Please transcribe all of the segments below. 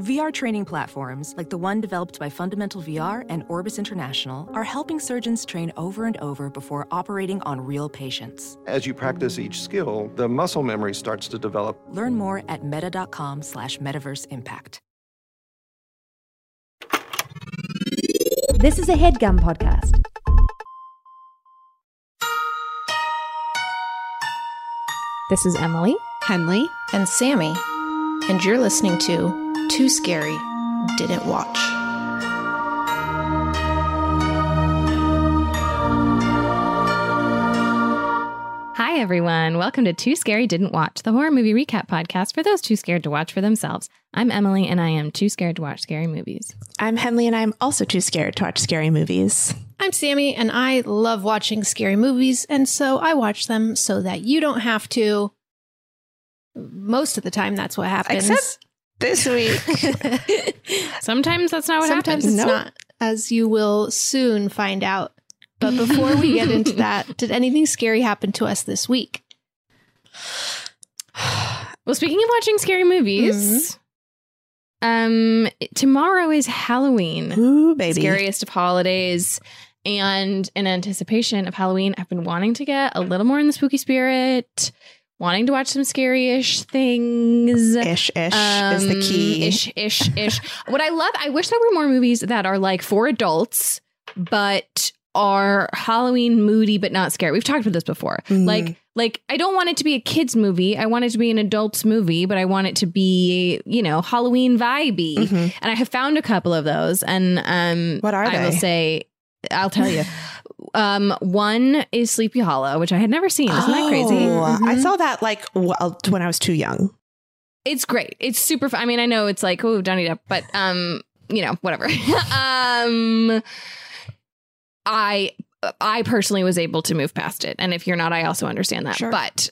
VR training platforms, like the one developed by Fundamental VR and Orbis International, are helping surgeons train over and over before operating on real patients. As you practice each skill, the muscle memory starts to develop. Learn more at meta.com slash metaverse impact. This is a headgum podcast. This is Emily. Henley. and Sammy, and you're listening to Too Scary Didn't Watch. Hi, everyone. Welcome to Too Scary Didn't Watch, the horror movie recap podcast for those too scared to watch for themselves. I'm Emily, and I am too scared to watch scary movies. I'm Henley, and I'm also too scared to watch scary movies. I'm Sammy, and I love watching scary movies, and so I watch them so that you don't have to. Most of the time, that's what happens. Except this week. Sometimes that's not what Sometimes happens. it's not, as you will soon find out. But before we get into that, did anything scary happen to us this week? Well, speaking of watching scary movies, um, tomorrow is Halloween. Ooh, baby. scariest of holidays. And in anticipation of Halloween, I've been wanting to get a little more in the spooky spirit, wanting to watch some scary-ish things. Ish, ish is the Um, key. Ish, ish, ish. what I love, I wish there were more movies that are like for adults, but are Halloween moody but not scary. We've talked about this before. Mhm. Like, like I don't want it to be a kids movie. I want it to be an adults movie, but I want it to be, you know, Halloween vibey. Mhm. And I have found a couple of those. And um, What are they? I will say, I'll tell you. um, one is Sleepy Hollow, which I had never seen. Isn't that crazy? Oh, I Mhm. saw that like well, when I was too young. it's great. It's super fun. I mean, I know it's like, oh, Johnny Depp, but um, you know, whatever. um I I personally was able to move past it. And if you're not, I also understand that. Sure. But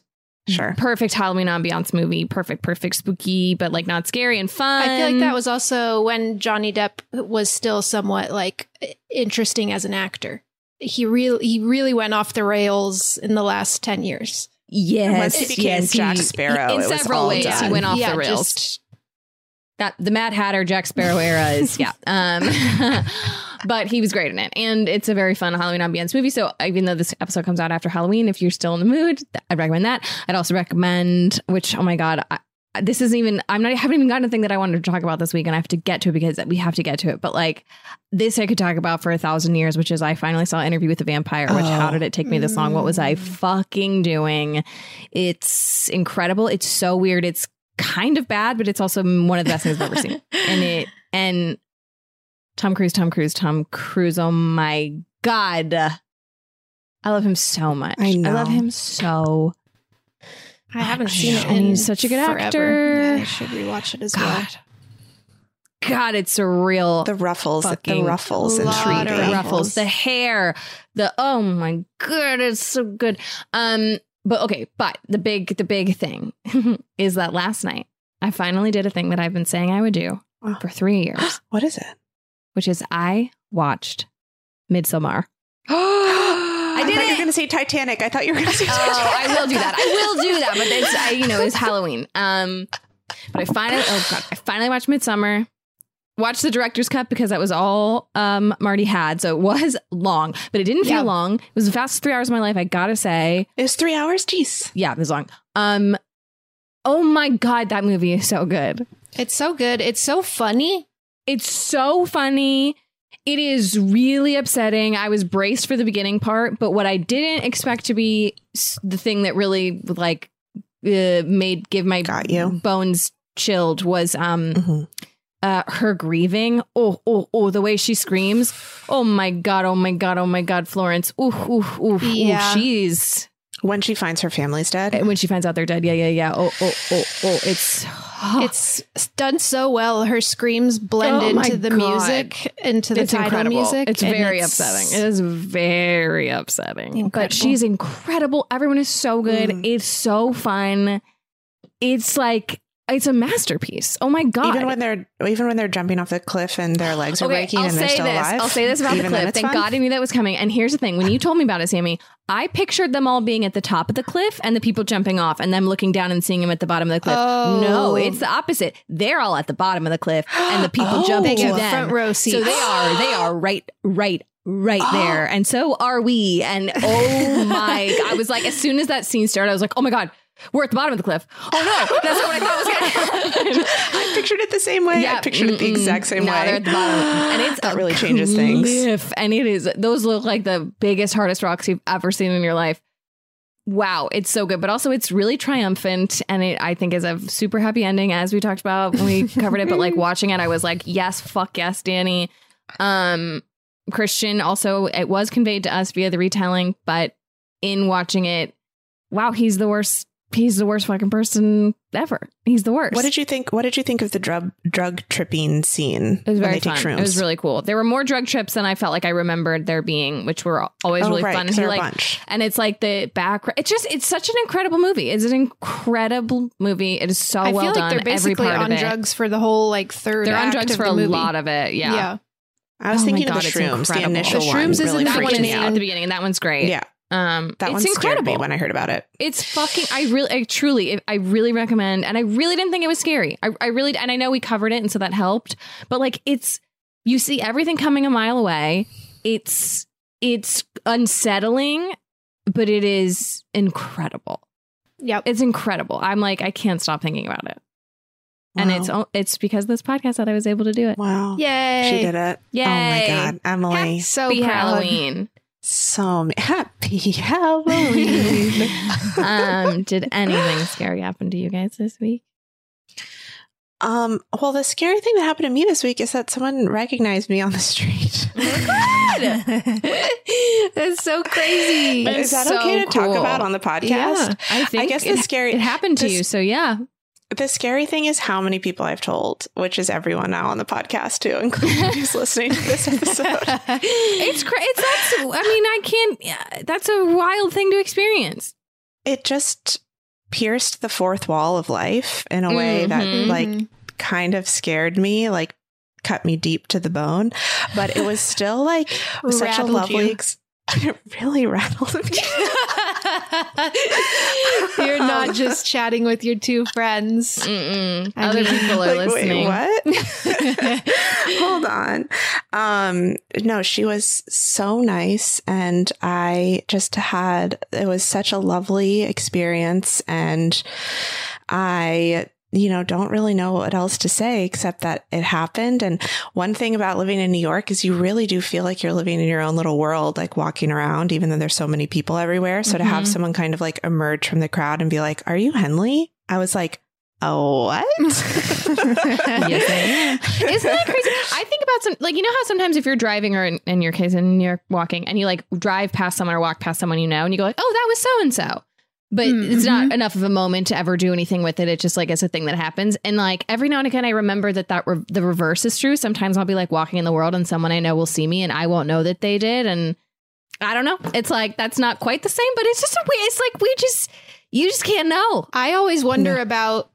Sure. perfect Halloween ambiance movie, perfect, perfect spooky, but like not scary and fun. I feel like that was also when Johnny Depp was still somewhat like interesting as an actor. He really he really went off the rails in the last 10 years. yes, Once he became yes, Jack Sparrow, in it was several all ways, he went off Yeah, the rails. just- that the Mad Hatter Jack Sparrow era is yeah. Um but he was great in it. And it's a very fun Halloween ambiance movie. So even though this episode comes out after Halloween, if you're still in the mood, I'd recommend that. I'd also recommend which oh my god, I, this isn't even I'm not I haven't even gotten a thing that I wanted to talk about this week and I have to get to it because we have to get to it. But like this I could talk about for a thousand years, which is I finally saw Interview with the Vampire, which how Oh. did it take me this long? What was I mm. fucking doing? It's incredible. It's so weird. It's kind of bad, but it's also one of the best things I've ever seen. And it and Tom Cruise, Tom Cruise, Tom Cruise. Oh my god, I love him so much. I know. love him so. I haven't seen it And he's such a good forever. actor. I should rewatch it as well. God, God, it's a real The ruffles, the ruffles, and ruffles. ruffles, the hair, the oh my god, it's so good. Um, but okay, but the big, the big thing is that last night I finally did a thing that I've been saying I would do Oh. for three years, What is it? which is I watched Midsommar. I, did thought you were going to say Titanic. I thought you were going to say Oh, Titanic. I will do that. I will do that. But it's I, you know, it's Halloween. Um, but I finally, oh god, I finally watched Midsommar. Watched the director's cut because that was all um Marty had, so it was long, but it didn't feel Yeah. long. It was the fastest three hours of my life. I gotta say, It was three hours. Jeez. yeah, it was long. Um, oh my god, that movie is so good. It's so good. It's so funny. It's so funny. It is really upsetting. I was braced for the beginning part, but what I didn't expect to be the thing that really like uh, made give my Got you. bones chilled was um Mhm. uh her grieving. Oh oh oh, the way she screams. Oh my god. Oh my god. Oh my god. Florence. Ooh ooh ooh. Yeah. ooh she's When she finds her family's dead. when she finds out they're dead. Yeah yeah yeah. Oh oh oh oh. It's It's done so well. Her screams blend Oh into the God. music, into the it's title incredible. music. It's very it's- upsetting. It is very upsetting. But she's incredible. Everyone is so good. Mm. It's so fun. It's like it's a masterpiece. Oh my god! Even when they're even when they're jumping off the cliff and their legs are breaking I'll and they're say still this. alive. I'll say this about the cliff. Thank fun? God I knew that was coming. And here's the thing: when you told me about it, Sammy, I pictured them all being at the top of the cliff and the people jumping off, and them looking down and seeing them at the bottom of the cliff. Oh. No, it's the opposite. They're all at the bottom of the cliff, and the people Oh. jumping to them. front row seats. So they are. They are right. Right. Right there, and so are we. And oh my! God. I was like, as soon as that scene started, I was like, oh my god, we're at the bottom of the cliff. Oh no, that's not what I thought was going to happen. I pictured it the same way. I pictured it the exact same No, way. they're at the bottom, and it's That really changes things. cliff, and it is. Those look like the biggest, hardest rocks you've ever seen in your life. Wow, it's so good, but also it's really triumphant, and it I think is a super happy ending, as we talked about when we covered it. But like watching it, I was like, yes, fuck yes, Danny. Um, Christian also it was conveyed to us via the retelling, but in watching it, wow, he's the worst. He's the worst fucking person ever. He's the worst. What did you think? What did you think of the drug drug tripping scene? It was when very they fun. shrooms? It was really cool. There were more drug trips than I felt like I remembered there being, which were always oh, really right, fun. 'cause And, there a like, bunch. and it's like the back. It's just it's such an incredible movie. It's an incredible movie. It is so I well feel done. like they're Every basically part on of it. drugs for the whole like third. They're on drugs of for a movie. lot of it. Yeah. yeah. I was Oh thinking God, of the it's shrooms. The initial The one shrooms is really in That one is freaked me in at the beginning, and that one's great. Yeah, Um, that it's one scared incredible. me when I heard about it. It's fucking. I really, I truly, I really recommend. And I really didn't think it was scary. I, I really, and I know we covered it, and so that helped. But like, it's you see everything coming a mile away. It's it's unsettling, but it is incredible. Yep. It's incredible. I'm like, I can't stop thinking about it. And it's o- it's because of this podcast that I was able to do it. wow. Yay. She did it. Yay. Oh my god, Emily. So Happy proud. Halloween. So happy Halloween. um, did anything scary happen to you guys this week? um, well, the scary thing that happened to me this week is that someone recognized me on the street. That's so crazy. That's is that so okay to talk about on the podcast? Yeah. I think guess it, the scary- it happened to this- you. So yeah, The scary thing is how many people I've told, which is everyone now on the podcast too, including who's listening to this episode. it's cra- it's that's. I mean, I can't. yeah, That's a wild thing to experience. It just pierced the fourth wall of life in a way that Mhm. like kind of scared me, like cut me deep to the bone. But it was still like such a lovely. you. Ex- it really rattled me. You're not just chatting with your two friends. Mm-mm. I Other mean- people are Like, listening. Wait, what? Hold on. Um, no, she was so nice, and I just had it was such a lovely experience, and I. You know, don't really know what else to say except that it happened. And one thing about living in New York is you really do feel like you're living in your own little world, like walking around, even though there's so many people everywhere. So to have Mhm. someone kind of like emerge from the crowd and be like, Are you Henley? I was like, Oh, what? Yes, I am. Isn't that crazy? I think about some, like, you know how sometimes if you're driving or in, in your case, and you're walking and you like drive past someone or walk past someone you know and you go like, oh, that was so and so. But Mm, it's not mhm. enough of a moment to ever do anything with it. It just like is a thing that happens. And like every now and again, I remember that that re- the reverse is true. Sometimes I'll be like walking in the world and someone I know will see me and I won't know that they did. And I don't know. It's like that's not quite the same, but it's just a way. It's like we just you just can't know. I always wonder about.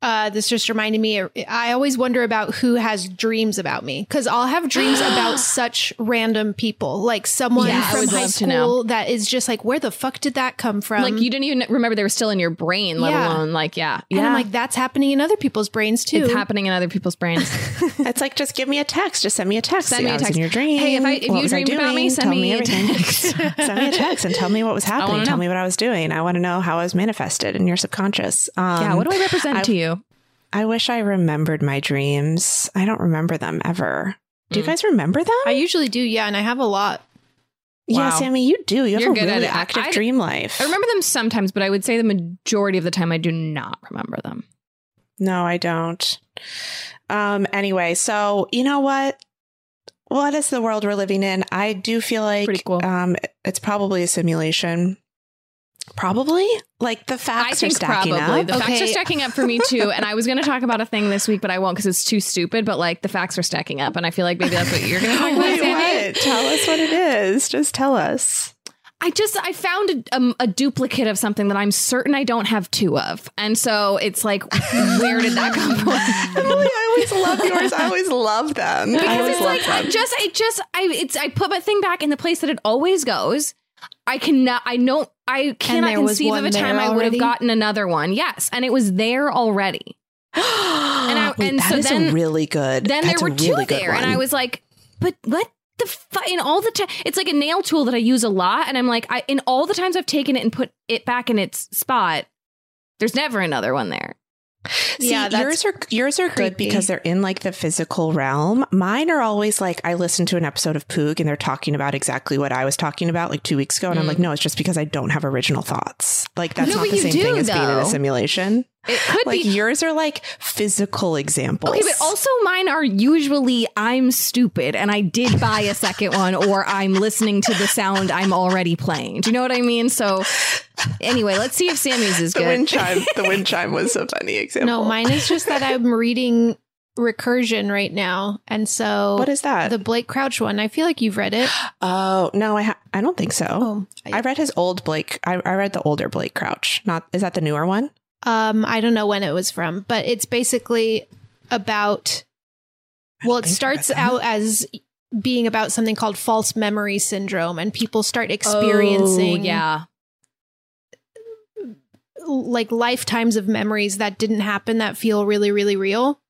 Uh, this just reminded me. I always wonder about who has dreams about me because I'll have dreams about such random people, like someone Yeah, I from would high love to know. school that is just like, where the fuck did that come from? like you didn't even remember they were still in your brain, let Yeah. alone like yeah, and yeah. I'm like, that's happening in other people's brains too. it's happening in other people's brains. it's like just give me a text. Just send me a text. Send me I a was text. in your dream. Hey, if I- if you was I dreamed about me, send Tell me a text. send me a text and tell me what was happening. Tell know. me what I was doing. I want to know how I was manifested in your subconscious. Um, yeah, what do I represent I- to you? I wish I remembered my dreams. I don't remember them ever. Do you Mm. guys remember them? I usually do, yeah, and I have a lot. yeah, Wow. Sammy, you do. You have You're a good at really active I- dream life. I remember them sometimes, but I would say the majority of the time I do not remember them. No, I don't. Um, anyway, so you know what? What is the world we're living in? I do feel like Pretty cool. um it's probably a simulation. Probably? Like the I facts are stacking probably up. the facts are stacking up for me too. And I was going to talk about a thing this week, but I won't because it's too stupid. But like the facts are stacking up, and I feel like maybe that's what you're going to talk about. Wait, what? Tell us what it is. Just tell us. I just I found a, um, a duplicate of something that I'm certain I don't have two of, and so it's like, where did that come from? Emily, I always love yours. I always love them. I because always it's love like them. I just I just I it's I put my thing back in the place that it always goes. I cannot I know I cannot conceive of a time I would have gotten another one. Yes, and it was there already. and I- Wait, and that so then- really good. Then that's there were two really good there, and. I was like, but what the fu- in all the time it's like a nail tool that I use a lot, and I'm like, I in all the times I've taken it and put it back in its spot, there's never another one there. See, Yeah, yours are yours are good because they're in like the physical realm. Mine are always like I listened to an episode of Poog and they're talking about exactly what I was talking about like two weeks ago, and I'm Mm. like, no, it's just because I don't have original thoughts. Like that's No, not the same do, thing as being in a simulation. It could Like be yours are like physical examples. Okay, but also mine are usually I'm stupid and I did buy a second one or I'm listening to the sound I'm already playing. Do you know what I mean? So anyway, let's see if Sammy's is the good. wind chime. The wind chime was a funny example. No, mine is just that I'm reading Recursion right now, and so What is that? the Blake Crouch one? I feel like you've read it. oh no, I ha- I don't think so. Oh, I read his old Blake. I, I read the older Blake Crouch. Not is that the newer one? Um, I don't know when it was from, but it's basically about. Well, it starts out as being about something called false memory syndrome, and people start experiencing Oh, yeah. like lifetimes of memories that didn't happen that feel really, really real.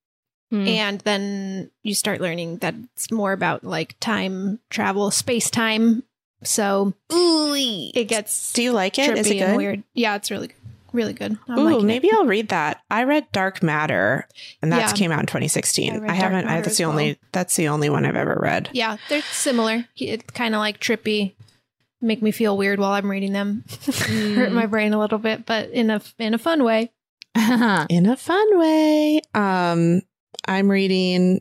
Hmm. And then you start learning that it's more about like time travel, space time. So it gets Do you like it? trippy Is it good? weird. Yeah, it's really, really good. I'm Ooh, liking it. maybe I'll read that. I read Dark Matter, and that Yeah. came out in 2016. read I, haven't. I, that's the well. only. That's the only one I've ever read. Yeah, they're similar. It's kind of like trippy, make me feel weird while I'm reading them, hurt my brain a little bit, but in a in a fun way. In a fun way. Um, I'm reading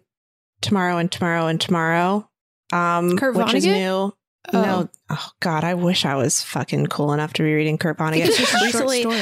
tomorrow and tomorrow and tomorrow. Um, Kurt which is new. Oh. No, um, oh God, I wish I was fucking cool enough to be reading Kurt Vonnegut. just recently, story.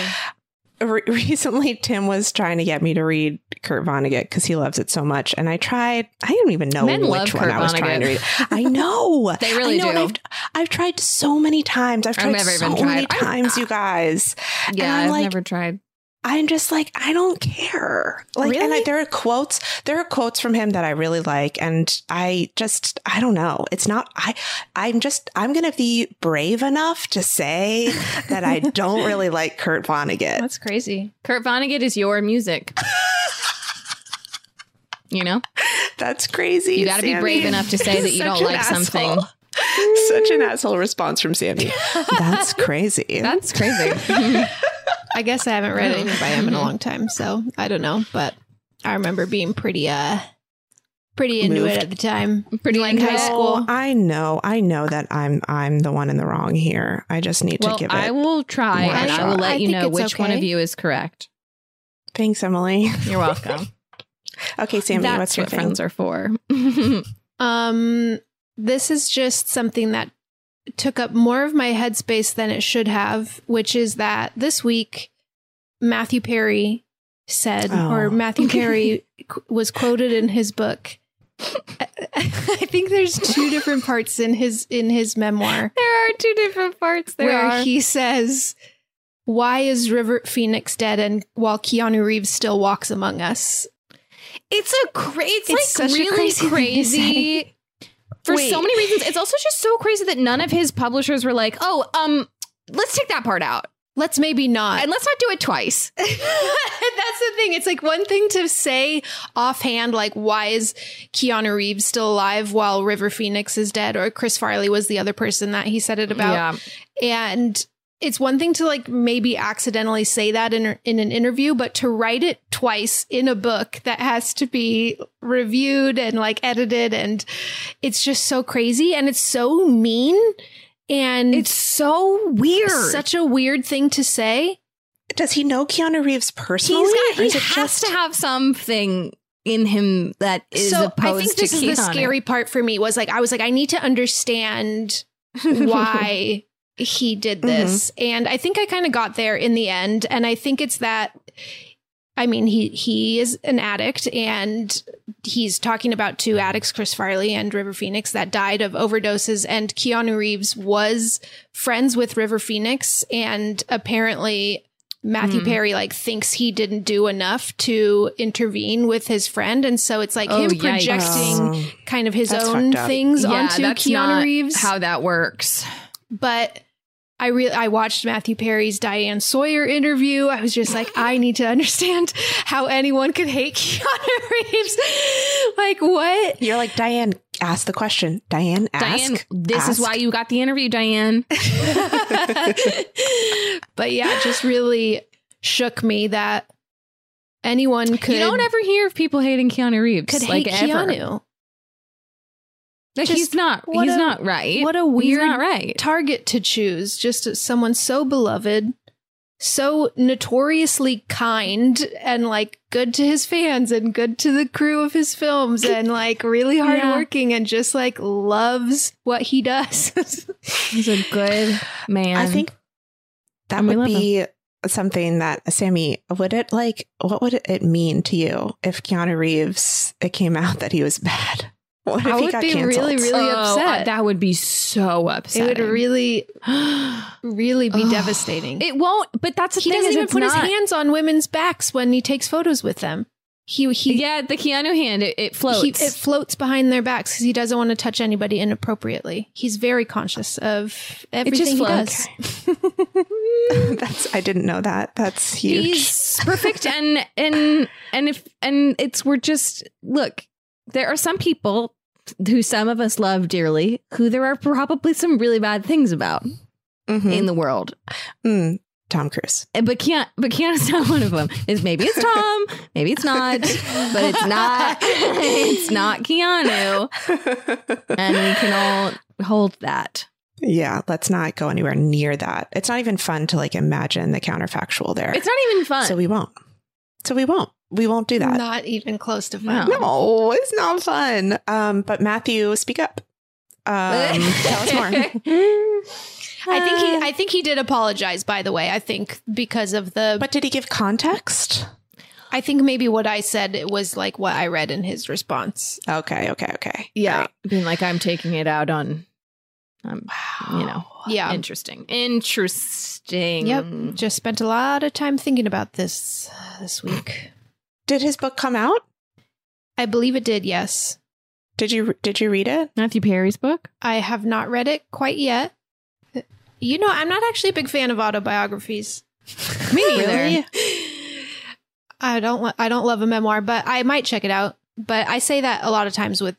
re- recently, Tim was trying to get me to read Kurt Vonnegut because he loves it so much, and I tried. I didn't even know Men which one Kurt I was trying to read. I know They really know, do. I've, I've tried so many times. I've I've tried never so many tried. I- times, you guys. yeah, I've like- never tried. I'm just like, I don't care. Like, and I, there are quotes, there are quotes from him that I really like. And I just, I don't know. It's not, I, I'm just, I'm going to be brave enough to say that I don't really like Kurt Vonnegut. That's crazy. Kurt Vonnegut is your music. you know? That's crazy. You got to be brave enough to say that you don't like something. Asshole. Such an asshole response from Sammy. That's crazy. That's crazy. I guess I haven't read anything by him in a long time, so I don't know. But I remember being pretty, uh, pretty into Moved. it at the time. Pretty like into high school. I know. I know that I'm I'm the one in the wrong here. I just need well, to give it. I will try more and I will let I you know it's which one of you is correct. Thanks, Emily. You're welcome. Okay, Sammy, That's what's your what thing? friends are for. Um, this is just something that took up more of my headspace than it should have, which is that this week Matthew Perry said, Oh. or Matthew Perry qu- was quoted in his book. I think there's two different parts in his in his memoir there are two different parts. There where are. he says, "Why is River Phoenix dead?" and while Keanu Reeves still walks among us. it's a cra- it's, It's like really crazy crazy for Wait. so many reasons. It's also just so crazy that none of his publishers were like, "Oh, um, let's take that part out Let's maybe not. and let's not do it twice." That's the thing. It's like one thing to say offhand, like, why is Keanu Reeves still alive while River Phoenix is dead? Or Chris Farley was the other person that he said it about. yeah, And it's one thing to like maybe accidentally say that in, in an interview, but to write it twice in a book that has to be reviewed and like edited. And it's just so crazy and it's so mean. And it's so weird. such a weird thing to say. Does he know Keanu Reeves personally? Got. He has just- to have something in him that is so opposed I think this is the scary part for me was like I was like I need to understand why he did this. And I think I kind of got there in the end and I think it's that I mean he he is an addict and he's talking about two addicts, Chris Farley and River Phoenix, that died of overdoses. And Keanu Reeves was friends with River Phoenix, and apparently Matthew Hmm. Perry like thinks he didn't do enough to intervene with his friend, and so it's like Oh, him yikes. projecting kind of his That's own things yeah, onto that's Keanu not Reeves. how that works. but I really I watched Matthew Perry's Diane Sawyer interview. I was just like, I need to understand how anyone could hate Keanu Reeves. like what? You're like Diane. Ask the question, Diane. Ask. Diane, this is why you got the interview, Diane. but yeah, it just really shook me that anyone could you don't ever hear of people hating Keanu Reeves. could like hate ever. Keanu. Like, Just he's not. He's a- not right. what a weird not right. Target to choose, just someone so beloved, so notoriously kind and like good to his fans and good to the crew of his films and like really hardworking and just like loves what he does. He's a good man. I think that And would love be something that Sammy would it like. What would it mean to you if Keanu Reeves? It came out that he was bad. What if I he would got be canceled? really, really Oh, upset. That would be so upsetting. it would really, really be Ugh. devastating. It won't. But that's the he thing. He doesn't is even it's put his hands on women's backs when he takes photos with them. He he Yeah, the Keanu hand. It, it floats. He, it floats behind their backs because he doesn't want to touch anybody inappropriately. He's very conscious of everything he floats. does. That's I didn't know that. That's huge. He's perfect, and and and if and it's we're just look. There are some people who some of us love dearly, who there are probably some really bad things about Mhm. in the world. Mm, Tom Cruise. But Keanu, but Keanu's not one of them. Is maybe it's Tom, maybe it's not, but it's not. It's not Keanu, and we can all hold that. Yeah, let's not go anywhere near that. It's not even fun to like imagine the counterfactual there. It's not even fun. so we won't. So we won't. We won't do that. Not even close to fun. No. No, it's not fun. Um, but Matthew, speak up. Um, tell us more. I think he I think he did apologize by the way. I think because of the But did he give context? I think maybe what I said it was like what I read in his response. Okay, okay, okay. yeah, Right. being like I'm taking it out on, um, you know, Yeah. interesting, interesting. Yep. Just spent a lot of time thinking about this this week. Did his book come out? I believe it did, yes. Did you did you read it? Matthew Perry's book. I have not read it quite yet. You know, I'm not actually a big fan of autobiographies. Me neither. Really? I don't I don't love a memoir, but I might check it out. But I say that a lot of times with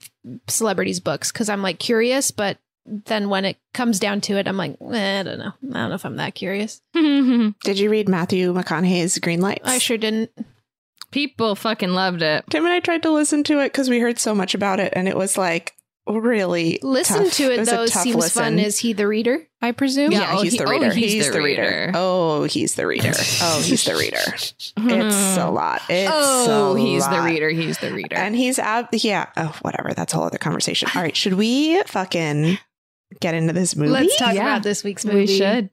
celebrities' books because I'm like curious, but then when it comes down to it, I'm like, eh, I don't know. I don't know if I'm that curious. Did you read Matthew McConaughey's Green Lights? I sure didn't. People fucking loved it. Tim and I tried to listen to it because we heard so much about it, and it was like really Listen tough. to it, was a though. tough Seems listen. fun. Is he the reader? I presume. Yeah, Yeah, oh, he's he- the oh, reader. he's he's, the the reader. reader. Oh, he's the reader. Oh, he's the reader. It's a lot. It's oh, a he's the reader. He's the reader. And he's ab- yeah. Oh, whatever. That's a whole other conversation. All right, should we fucking get into this movie? Let's talk Yeah. about this week's movie. we should.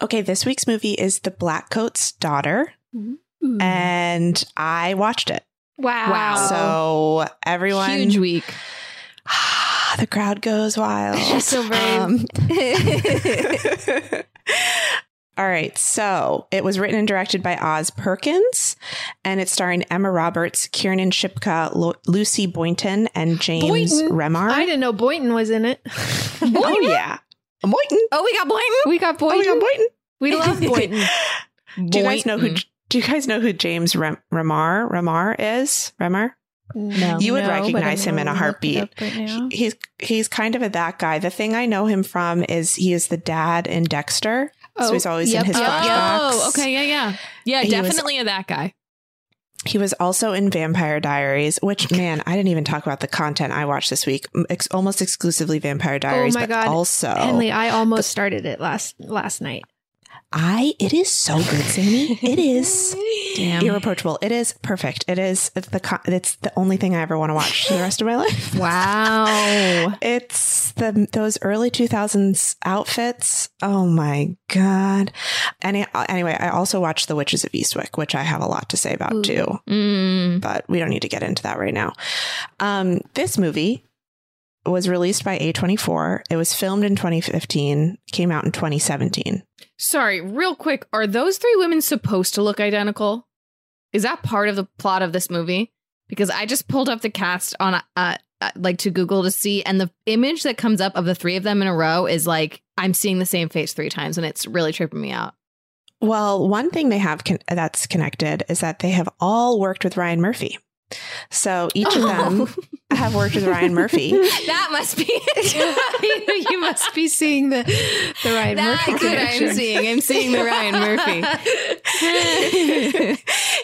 Okay, this week's movie is The Blackcoat's Daughter, mm-hmm. Ooh. and I watched it. wow. Wow. So everyone, Huge week. the crowd goes wild. She's so brave. Um, All right, so it was written and directed by Oz Perkins, and it's starring Emma Roberts, Kiernan Shipka, Lo- Lucy Boynton, and James Boynton? Remar. I didn't know Boynton was in it. Oh yeah, Boynton. Oh, we got Boynton. we got Oh, we got Boynton. we love Boynton. Do you guys know who? Boynton. Do you guys know who James Rem- Remar Remar is? Remar. No. You would No, recognize him in a gonna look it heartbeat. right. He- he's he's kind of a that guy. The thing I know him from is he is the dad in Dexter. so Oh, he's always yep, in his yep, yep. flashbacks. Oh, okay, yeah, yeah, yeah. He was- definitely a that guy. He was also in Vampire Diaries, which man, I didn't even talk about the content I watched this week. Ex- almost exclusively Vampire Diaries, Oh my but God. also Henley, I almost started it last last night. I it is so good, Sammy. It is Damn. irreproachable. It is perfect. It is it's the it's the only thing I ever want to watch for the rest of my life. Wow. It's the those early 2000s outfits. Oh my god. Any, anyway, I also watched The Witches of Eastwick, which I have a lot to say about Ooh. too, Mm. but we don't need to get into that right now. Um, this movie was released by A24. It was filmed in 2015, came out in 2017. Sorry, real quick. Are those three women supposed to look identical? Is that part of the plot of this movie? Because I just pulled up the cast on uh, uh like to Google to see, and the image that comes up of the three of them in a row is like I'm seeing the same face three times, and it's really tripping me out. Well, one thing they have con- that's connected is that they have all worked with Ryan Murphy. So each of them have worked with Ryan Murphy. that must be it. you must be seeing the the Ryan That's Murphy what. I'm seeing. I'm seeing the Ryan Murphy.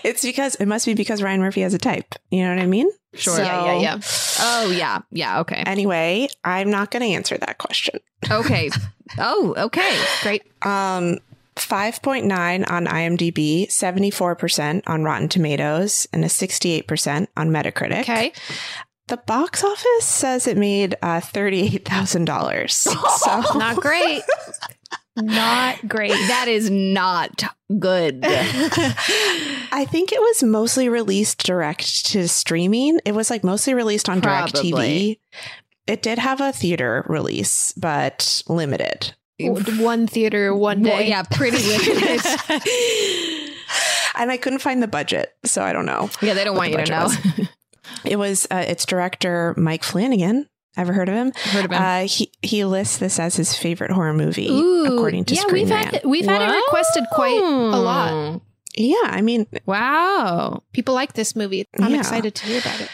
it's because it must be because Ryan Murphy has a type. You know what I mean? Sure. So- yeah, yeah, yeah. Oh, yeah. Yeah. Okay. Anyway, I'm not going to answer that question. Okay. Oh, okay. Great. Um, 5.9 on IMDb, 74% on Rotten Tomatoes, and a 68% on Metacritic. Okay. The box office says it made uh, $38,000. So Not great. Not great. That is not good. I think it was mostly released direct to streaming. It was like mostly released on DirecTV. It did have a theater release, but limited. One theater, one Well, day. yeah, pretty limited. And I couldn't find the budget, so I don't know. yeah, they don't want the you to know. was. It was uh, its director Mike Flanagan. Ever heard of him? Heard of him. Uh, he he lists this as his favorite horror movie, Ooh, according to yeah, Screen we've Rant. had we've had it requested quite a lot. Yeah, I mean, Wow. People like this movie. I'm Yeah. excited to hear about it.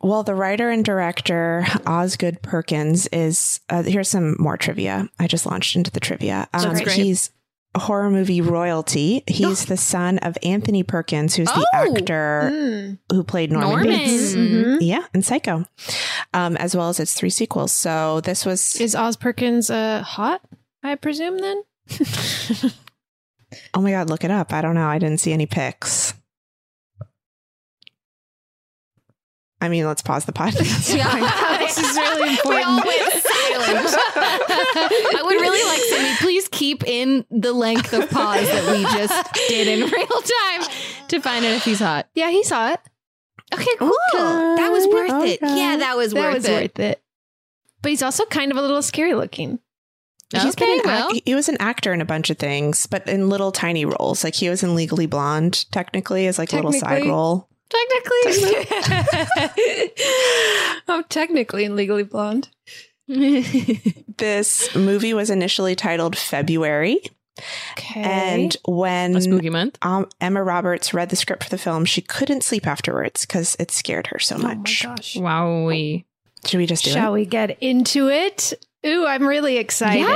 Well, the writer and director Osgood Perkins is. Uh, here's some more trivia. I just launched into the trivia. Um, That's great. He's horror movie royalty. He's the son of Anthony Perkins, who's the Oh! actor Mm. who played Norman, Norman. Bates. Mhm. Yeah, and Psycho, um, as well as its three sequels. So this was Is Oz Perkins uh, hot? I presume then. Oh my god, look it up. I don't know. I didn't see any pics. I mean, let's pause the podcast. Yeah. This is really We all important. went silent. I would really like Cindy. Please keep in the length of pause that we just did in real time to find out if he's hot. Yeah, he saw it. Okay, cool. that was worth it. Yeah, that was that worth was it. worth it. But he's also kind of a little scary looking. He's been Okay, well. ac- he was an actor in a bunch of things, but in little tiny roles. Like he was in Legally Blonde, technically, as like a little side role. Technically. I'm technically in Legally Blonde. This movie was initially titled February, Okay. and when A spooky month. um, Emma Roberts read the script for the film, she couldn't sleep afterwards because it scared her so much. oh my much. gosh. Wowie. Should we just do it? Shall we get into it? Ooh, I'm really excited.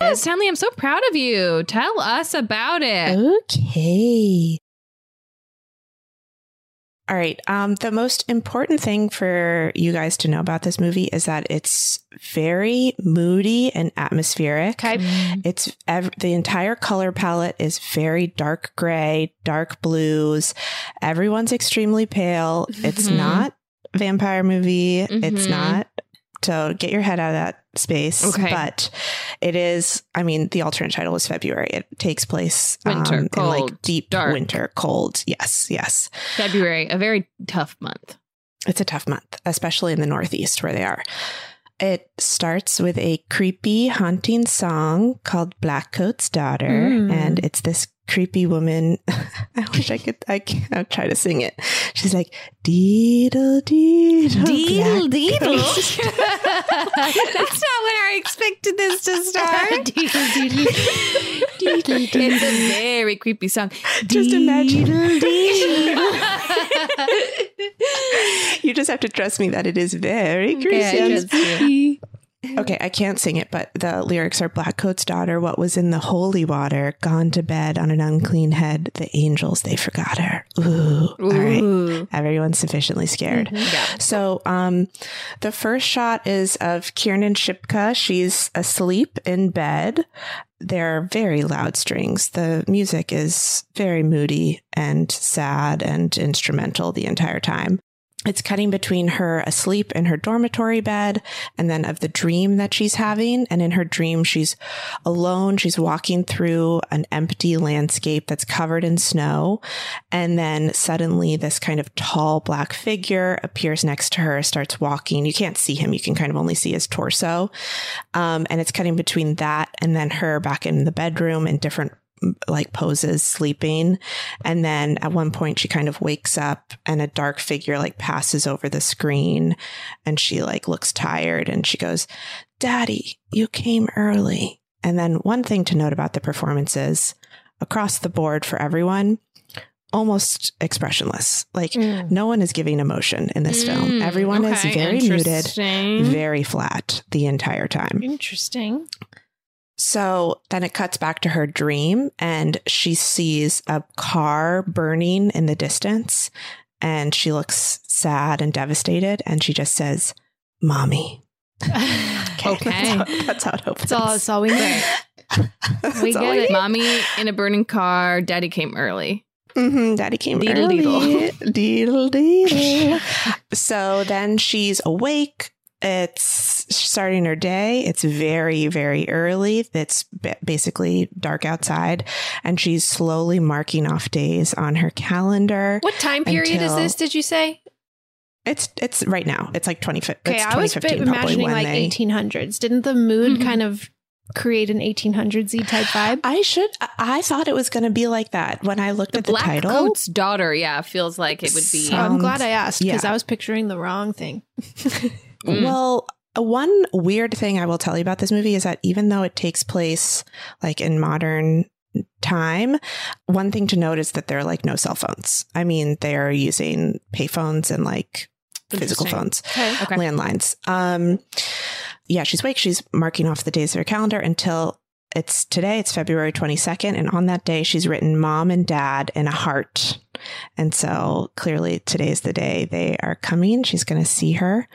Henley, I'm so proud of you. Tell us about it. Okay. All right. Um, the most important thing for you guys to know about this movie is that it's very moody and atmospheric. Okay. It's ev- the entire color palette is very dark gray, dark blues. Everyone's extremely pale. It's Mhm. not vampire movie. It's Mhm. not. So get your head out of that space. Okay. But it is, I mean, the alternate title is February. It takes place Winter, um, in cold, like deep dark. winter, cold. Yes, yes. February, a very tough month. It's a tough month, especially in the Northeast where they are. It starts with a creepy, haunting song called Blackcoat's Daughter. Mm. And it's this creepy woman. I wish I could, I can't I'll try to sing it. She's like, deedle, deedle. Deedle, deedle. That's not when I expected this to start. deedle, deedle. Deedle, deedle. It's a very creepy song. Just imagine. Deedle, you just have to trust me that it is very creepy. You. Okay, I can't sing it, but the lyrics are Blackcoat's daughter, what was in the holy water, gone to bed on an unclean head. The angels, they forgot her. Ooh. All right. Everyone's sufficiently scared. Yeah. So, um, the first shot is of Kiernan Shipka. She's asleep in bed. They're very loud strings. The music is very moody and sad and instrumental the entire time. It's cutting between her asleep in her dormitory bed and then of the dream that she's having. And in her dream, she's alone. She's walking through an empty landscape that's covered in snow. And then suddenly this kind of tall black figure appears next to her, starts walking. You can't see him. You can kind of only see his torso. Um, and it's cutting between that and then her back in the bedroom in different like poses sleeping. And then at one point she kind of wakes up and a dark figure like passes over the screen and she like looks tired and she goes daddy you came early. And then one thing to note about the performances across the board for everyone almost expressionless. Like Mm. no one is giving emotion in this film. Mm, everyone is very muted very flat the entire time. Interesting. So then it cuts back to her dream and she sees a car burning in the distance and she looks sad and devastated and she just says, Mommy. Okay. That's how, that's how it opens. That's all, that's all we need. We get it. need. Mommy in a burning car. Daddy came early. Mhm, Daddy came Deedle early. deedle. Deedle deedle. so then she's awake. It's starting her day. It's very, very early. It's basically dark outside, and she's slowly marking off days on her calendar. What time period is this? Did you say? It's it's right now. It's like twenty fifth. Okay, I was 2015 probably imagining when like 1800s. Didn't the mood Mhm. kind of create an 1800s type vibe? I should. I- I thought it was going to be like that when I looked The at the Black title. Coat's daughter. Yeah, feels like it would be. So- I'm glad I asked because yeah. I was picturing the wrong thing. Mm. Well, uh, one weird thing I will tell you about this movie is that even though it takes place like in modern time, one thing to note is that there are like no cell phones. I mean, they are using payphones and like physical phones, Okay. Okay. landlines. Um, yeah, she's awake. She's marking off the days of her calendar until it's today, it's February 22nd. And on that day, she's written mom and dad in a heart. And so clearly today's the day they are coming. She's going to see her.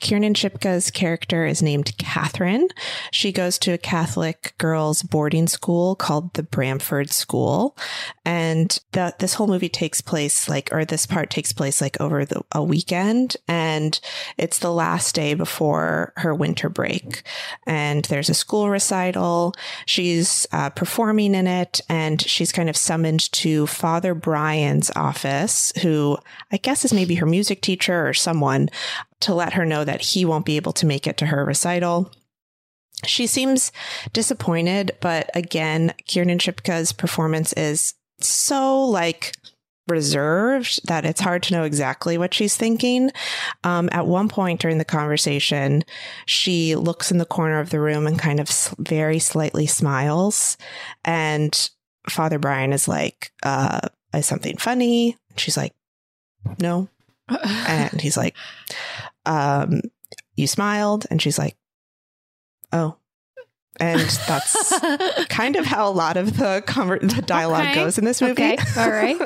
Kiernan Shipka's character is named Catherine. She goes to a Catholic girls boarding school called the Bramford School. And the, this whole movie takes place like, or this part takes place like over the, a weekend. And it's the last day before her winter break. And there's a school recital. She's uh, performing in it and she's kind of summoned to Father Brian Ryan's office, who I guess is maybe her music teacher or someone, to let her know that he won't be able to make it to her recital. She seems disappointed, but again, Kiernan Shipka's performance is so like reserved that it's hard to know exactly what she's thinking. Um, at one point during the conversation, she looks in the corner of the room and kind of very slightly smiles. And Father Brian is like, uh, is something funny? She's like, no. and he's like, um, you smiled. And she's like, oh. And that's kind of how a lot of the conver- the dialogue Okay. goes in this movie. Okay. All right.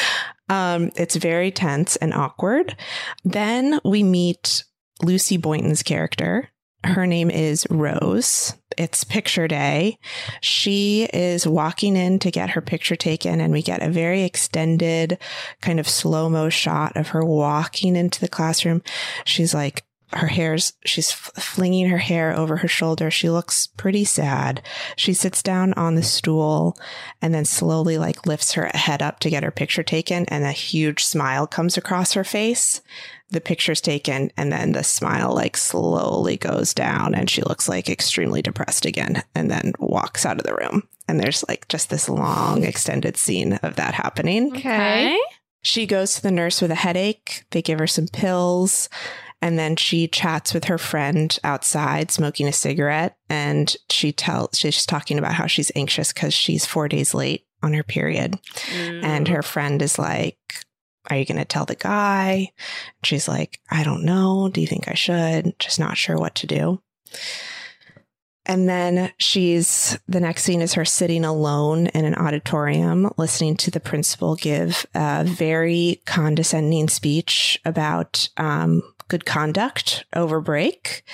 um, it's very tense and awkward. Then we meet Lucy Boynton's character. Her name is Rose. It's picture day. She is walking in to get her picture taken, and we get a very extended, kind of slow mo shot of her walking into the classroom. She's like, her hair's, she's f- flinging her hair over her shoulder. She looks pretty sad. She sits down on the stool and then slowly like lifts her head up to get her picture taken and a huge smile comes across her face. The picture's taken and then the smile like slowly goes down and she looks like extremely depressed again and then walks out of the room. And there's like just this long extended scene of that happening. Okay. She goes to the nurse with a headache. They give her some pills. And then she chats with her friend outside smoking a cigarette. And she tells, she's talking about how she's anxious because she's four days late on her period. And her friend is like, Are you going to tell the guy? She's like, I don't know. Do you think I should? Just not sure what to do. And then she's the next scene is her sitting alone in an auditorium listening to the principal give a very condescending speech about um, good conduct over break.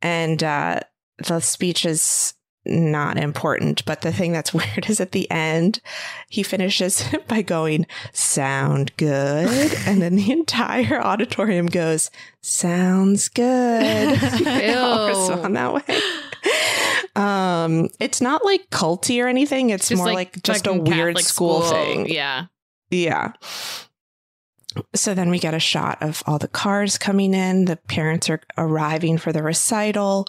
And uh, the speech is not important, but the thing that's weird is at the end, he finishes by going, Sound good. and then the entire auditorium goes, Sounds good. They all respond that way. Um, it's not like culty or anything. It's Just more like, just a weird school, thing. Yeah. Yeah. So then we get a shot of all the cars coming in. The parents are arriving for the recital.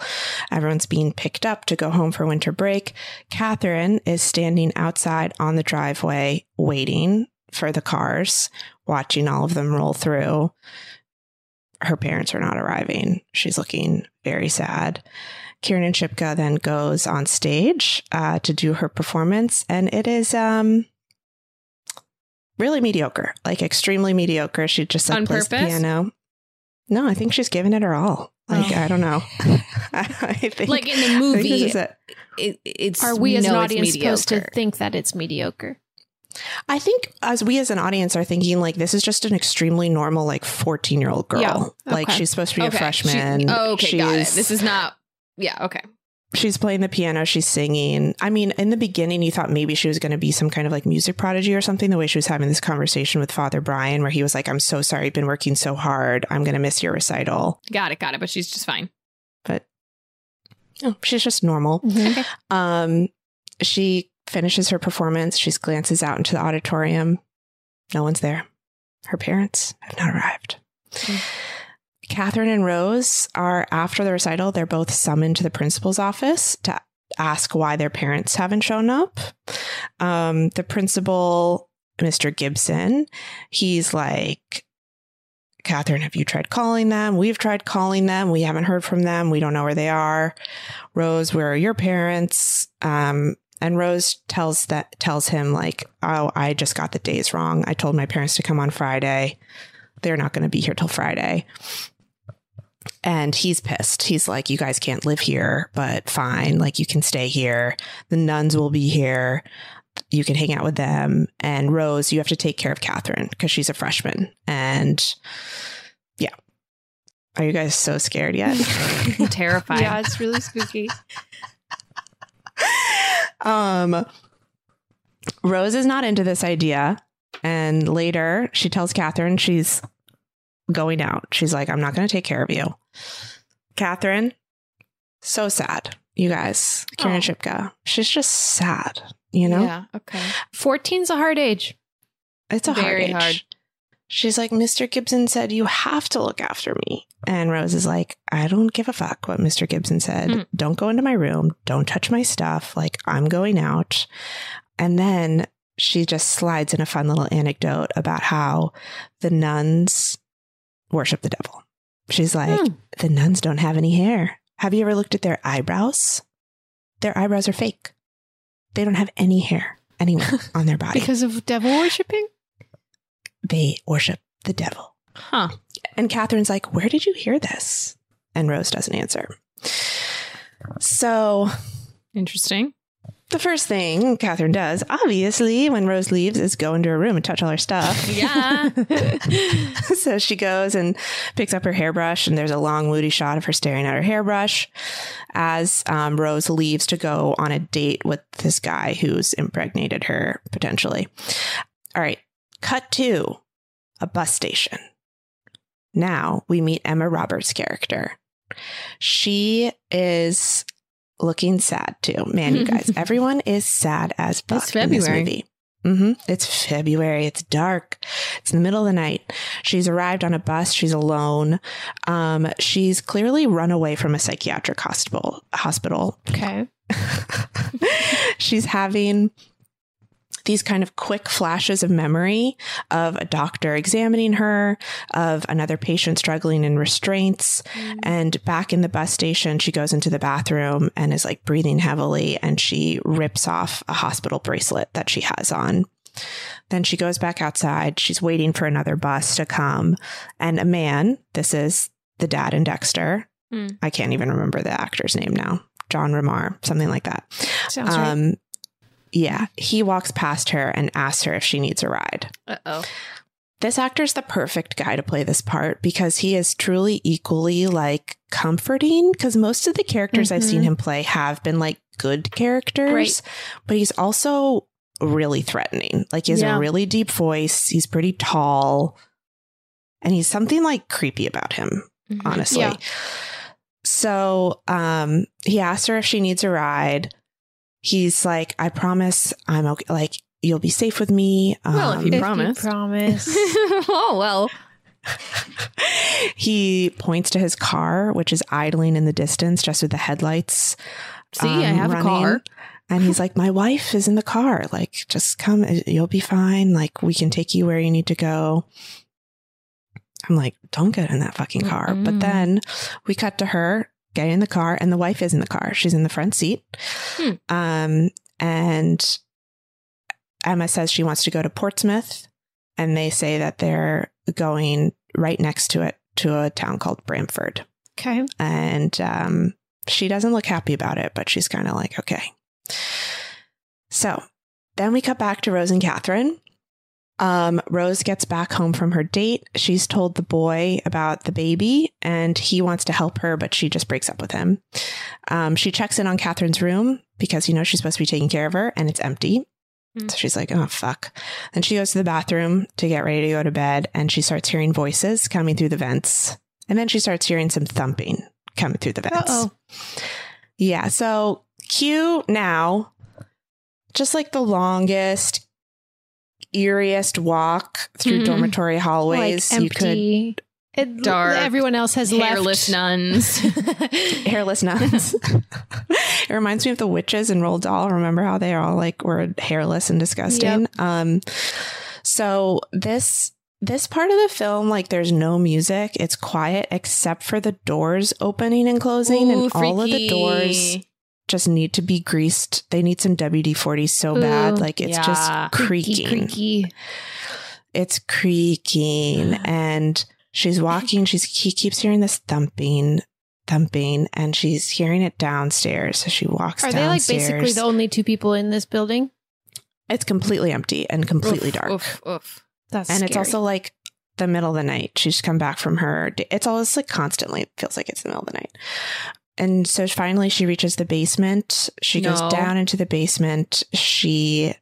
Everyone's being picked up to go home for winter break. Catherine is standing outside on the driveway waiting for the cars, watching all of them roll through. Her parents are not arriving. She's looking very sad. Kiernan Shipka then goes on stage uh, to do her performance, and it is um, really mediocre, like extremely mediocre. She just like On plays the purpose? piano. No, I think she's given it her all. Like Oh. I don't know. Oh. I think Like in the I think movie, this is it. it, it's Are we as an audience supposed to think that it's mediocre? I think as we as an audience are thinking like this is just an extremely normal like 14 year old girl. Yeah. Like she's supposed to be Okay, a freshman. She, oh, okay, got it. This is not. Yeah. Okay. She's playing the piano, she's singing. I mean, in the beginning, you thought maybe she was going to be some kind of like music prodigy or something, the way she was having this conversation with Father Brian, where he was like, I'm so sorry, you've been working so hard. I'm going to miss your recital. Got it. Got it. But she's just fine. But oh, she's just normal. Okay. Um, she finishes her performance. She glances out into the auditorium. No one's there. Her parents have not arrived. Catherine and Rose are after the recital. They're both summoned to the principal's office to ask why their parents haven't shown up. Um, the principal, Mr. Gibson, he's like, Catherine, have you tried calling them? We've tried calling them. We haven't heard from them. We don't know where they are. Rose, where are your parents? Um, and Rose tells that tells him like, oh, I just got the days wrong. I told my parents to come on Friday. They're not going to be here till Friday. And he's pissed. He's like, You guys can't live here, but fine. Like, you can stay here. The nuns will be here. You can hang out with them. And Rose, you have to take care of Catherine because she's a freshman. And yeah. Are you guys so scared yet? Terrifying. Yeah, it's really spooky. um, Rose is not into this idea. And later she tells Catherine she's going out. She's like, I'm not going to take care of you. Catherine, so sad. You guys, Kiernan Oh. Shipka, she's just sad, you know? Yeah. Okay. 14's a hard age. It's a Very hard age. hard. She's like, Mr. Gibson said you have to look after me. And Rose is like, I don't give a fuck what Mr. Gibson said. Hmm. Don't go into my room. Don't touch my stuff. Like, I'm going out. And then she just slides in a fun little anecdote about how the nuns worship the devil. She's like, Hmm. the nuns don't have any hair. Have you ever looked at their eyebrows? Their eyebrows are fake. They don't have any hair anywhere on their body. Because of devil worshipping? they worship the devil. Huh. And Catherine's like, Where did you hear this? And Rose doesn't answer. So Interesting. The first thing Catherine does, obviously, when Rose leaves, is go into her room and touch all her stuff. Yeah. so she goes and picks up her hairbrush, and there's a long, moody shot of her staring at her hairbrush as um, Rose leaves to go on a date with this guy who's impregnated her potentially. All right, cut to a bus station. Now we meet Emma Roberts' character. She is looking sad too. Man, you guys, everyone is sad as fuck It's in this February. movie. hmm It's February. It's dark. It's in the middle of the night. She's arrived on a bus. She's alone. Um, she's clearly run away from a psychiatric hospital. Hospital. Okay. she's having these kind of quick flashes of memory of a doctor examining her, of another patient struggling in restraints. And back in the bus station, she goes into the bathroom and is like breathing heavily and she rips off a hospital bracelet that she has on. Then she goes back outside. She's waiting for another bus to come. And a man, this is the dad in Dexter. Hmm. I can't even remember the actor's name now. John Remar, something like that. Sounds right. Yeah, he walks past her and asks her if she needs a ride. Uh oh. This actor's the perfect guy to play this part because he is truly equally like comforting. Because most of the characters I've seen Mhm. him play have been like good characters, Right. but he's also really threatening. Like he has Yeah. a really deep voice. He's pretty tall, and he's something like creepy about him honestly. Yeah. So um he asks her if she needs a ride. He's like, I promise I'm okay like you'll be safe with me. Well, if Um, you If promise. promise. oh well. he points to his car, which is idling in the distance just with the headlights. See, I um, have a car. And he's like, My wife is in the car. Like, just come. You'll be fine. Like, we can take you where you need to go. I'm like, Don't get in that fucking car. Mm-mm. But then we cut to her getting in the car, and the wife is in the car. She's in the front seat. Hmm. Um, and Emma says she wants to go to Portsmouth, and they say that they're going right next to it to a town called Bramford okay. and um, she doesn't look happy about it, but she's kind of like, okay. So then we cut back to Rose and Catherine. Um, Rose gets back home from her date. She's told the boy about the baby and he wants to help her, but she just breaks up with him. Um, she checks in on Catherine's room because, you know, she's supposed to be taking care of her and it's empty. Hmm. So she's like, oh, fuck. Then she goes to the bathroom to get ready to go to bed and she starts hearing voices coming through the vents. And then she starts hearing some thumping coming through the vents. Uh-oh. Yeah. So cue now, just like the longest, eeriest walk through Mhm. dormitory hallways like you could. It, Dark, Everyone else has Hairless left. nuns. Hairless nuns. it reminds me of the witches in Roald Dahl. Remember how they all like were hairless and disgusting? Um, so this this part of the film, like, there's no music. It's quiet except for the doors opening and closing, Ooh, and all of the doors freaky. Just need to be greased. They need some WD 40 so bad. Like it's yeah. just creaking. Creaky, creaky. It's creaking. And She's walking. She's he keeps hearing this thumping, thumping, and she's hearing it downstairs. So she walks Are they like basically the only two people in this building? it's completely empty and completely Oof, dark. Oof, oof. That's and it's also like the middle of the night. She's come back from her. It's always like constantly feels like it's the middle of the night. And so finally, she reaches the basement. She goes down into the basement. She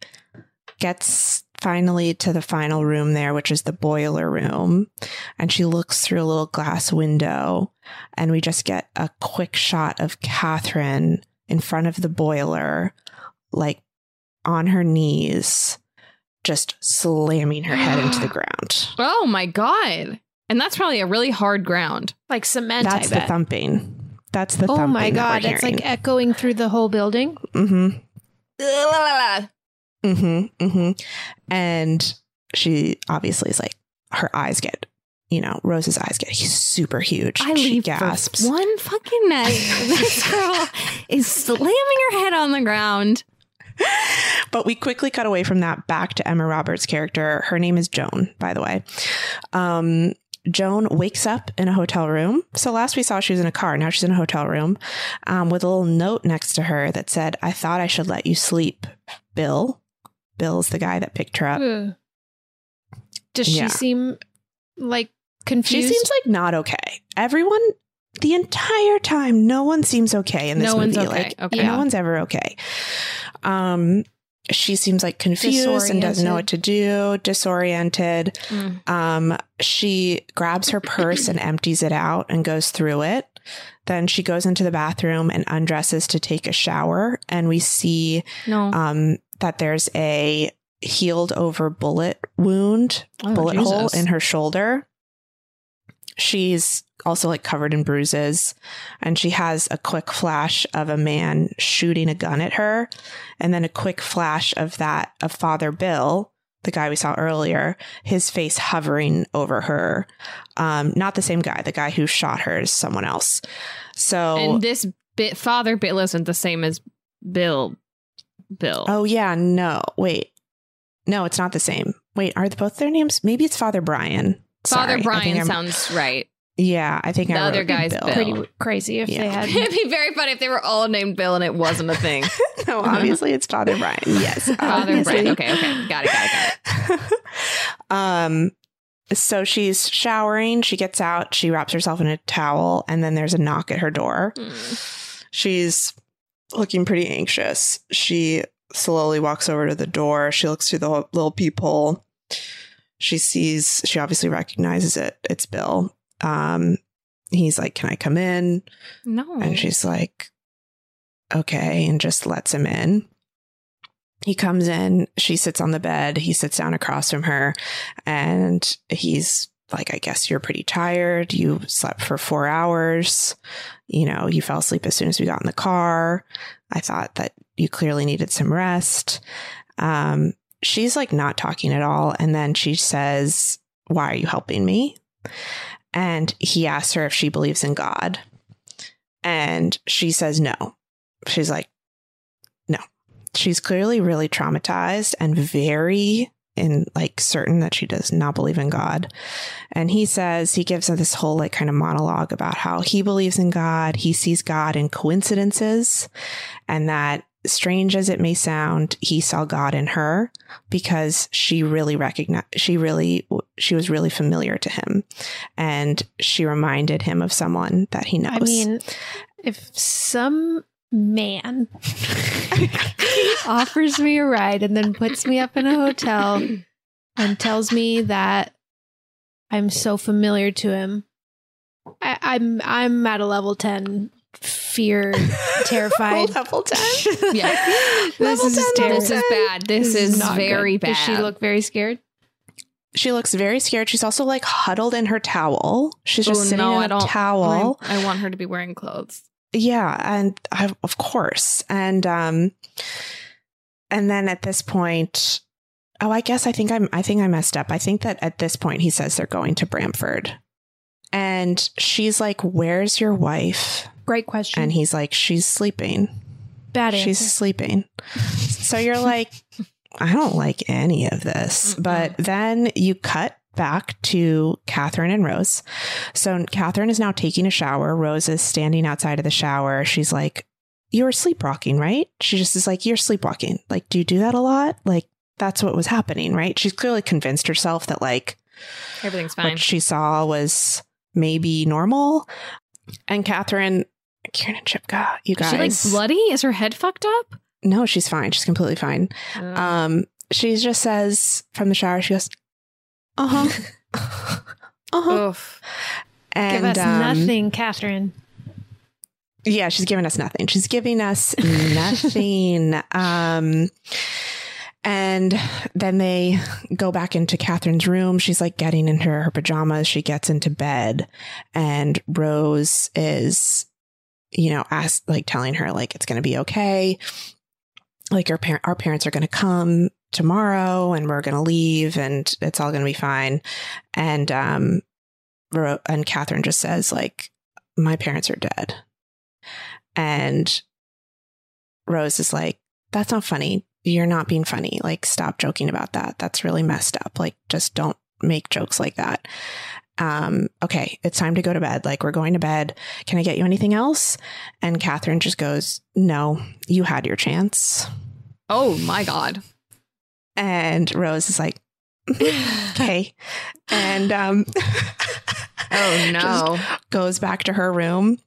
gets finally to the final room there, which is the boiler room. And she looks through a little glass window, and we just get a quick shot of Catherine in front of the boiler, like on her knees, just slamming her head into the ground. Oh my god. And that's probably a really hard ground. like cement. That's I the bet. thumping. That's the oh my god, that's like echoing through the whole building. mm-hmm, mm-hmm, mm-hmm. And she obviously is like her eyes get, you know, Rose's eyes get super huge. I she leave gasps. one fucking night. this girl is slamming her head on the ground. but we quickly cut away from that back to Emma Roberts' character. Her name is Joan, by the way. Um, Joan wakes up in a hotel room. So last we saw she was in a car. Now she's in a hotel room um, with a little note next to her that said, I thought I should let you sleep, Bill. Bill's the guy that picked her up. Ugh. Does Yeah. she seem like confused? She seems like not okay. Everyone, the entire time, no one seems okay in this No one's movie. okay. Like, Okay. no one's ever okay. Um, she seems like confused and doesn't know what to do, disoriented. Mm. Um, she grabs her purse and empties it out and goes through it. Then she goes into the bathroom and undresses to take a shower. And we see No. um, that there's a healed over bullet wound, Oh, bullet hole in her shoulder. She's also like covered in bruises and she has a quick flash of a man shooting a gun at her and then a quick flash of that of Father Bill, the guy we saw earlier, his face hovering over her. Um not the same guy, the guy who shot her is someone else. So and this bit father Bill isn't the same as Bill. Bill. Oh yeah, no. Wait. No, it's not the same. Wait, are both their names? Maybe it's Father Brian. Father Sorry, Brian sounds right. Yeah, I think The I other wrote guy's Bill. pretty crazy if Yeah. they had. It'd be very funny if they were all named Bill and it wasn't a thing. no, obviously it's Father Brian. Yes, Father obviously. Brian. Okay, okay. Got it, got it, got it. um so she's showering, she gets out, she wraps herself in a towel, and then there's a knock at her door. Mm. She's looking pretty anxious. She slowly walks over to the door. She looks through the little peephole. She sees, she obviously recognizes it. It's Bill. Um, he's like, Can I come in? No. And she's like, Okay, and just lets him in. He comes in, she sits on the bed, he sits down across from her, and he's like, I guess you're pretty tired. You slept for four hours. You know, you fell asleep as soon as we got in the car. I thought that you clearly needed some rest. Um, she's like not talking at all. And then she says, Why are you helping me? And he asks her if she believes in God. And she says no. She's like, no. She's clearly really traumatized and very in like certain that she does not believe in God. And he says he gives her this whole like kind of monologue about how he believes in God, he sees God in coincidences, and that strange as it may sound, he saw God in her because she really recognized she really she was really familiar to him and she reminded him of someone that he knows. I mean, if some man offers me a ride and then puts me up in a hotel and tells me that I'm so familiar to him, I, I'm I'm at a level ten fear, terrified. level 10. yeah. this Level is 10, level terrible. This is bad. This, is, not very good. bad. Does she look very scared? She looks very scared. She's also like huddled in her towel. She's just Oh, sitting no, in I a don't- towel. I, I want her to be wearing clothes. Yeah, and I, of course, and um, and then at this point, oh, I guess I think I'm, I think I messed up. I think that at this point he says they're going to Bramford, and she's like, "Where's your wife?" Great question. And he's like, "She's sleeping. Bad answer. She's sleeping." so you're like, I don't like any of this, Mm-mm. but then you cut back to Catherine and Rose. So Catherine is now taking a shower. Rose is standing outside of the shower. She's like, You're sleepwalking, right? She just is like, You're sleepwalking. Like, do you do that a lot? Like, that's what was happening, right? She's clearly convinced herself that, like, Everything's fine. what she saw was maybe normal. And Catherine, Kiernan Shipka, you Is guys. she like bloody? Is her head fucked up? no, she's fine. She's completely fine. Um, she just says from the shower, she goes, uh huh. uh huh. And Give us um, nothing, Catherine. Yeah, she's giving us nothing. She's giving us nothing. um, and then they go back into Catherine's room. She's like getting into her pajamas. She gets into bed, and Rose is, you know, ask like telling her like it's going to be okay. Like our parent, our parents are going to come tomorrow, and we're going to leave, and it's all going to be fine. And um, and Catherine just says like, my parents are dead. And Rose is like, that's not funny. You're not being funny. Like, stop joking about that. That's really messed up. Like, just don't make jokes like that. Um, okay, it's time to go to bed. Like, we're going to bed. Can I get you anything else? And Catherine just goes, No, you had your chance. Oh my god. And Rose is like, Okay. and um Oh no. goes back to her room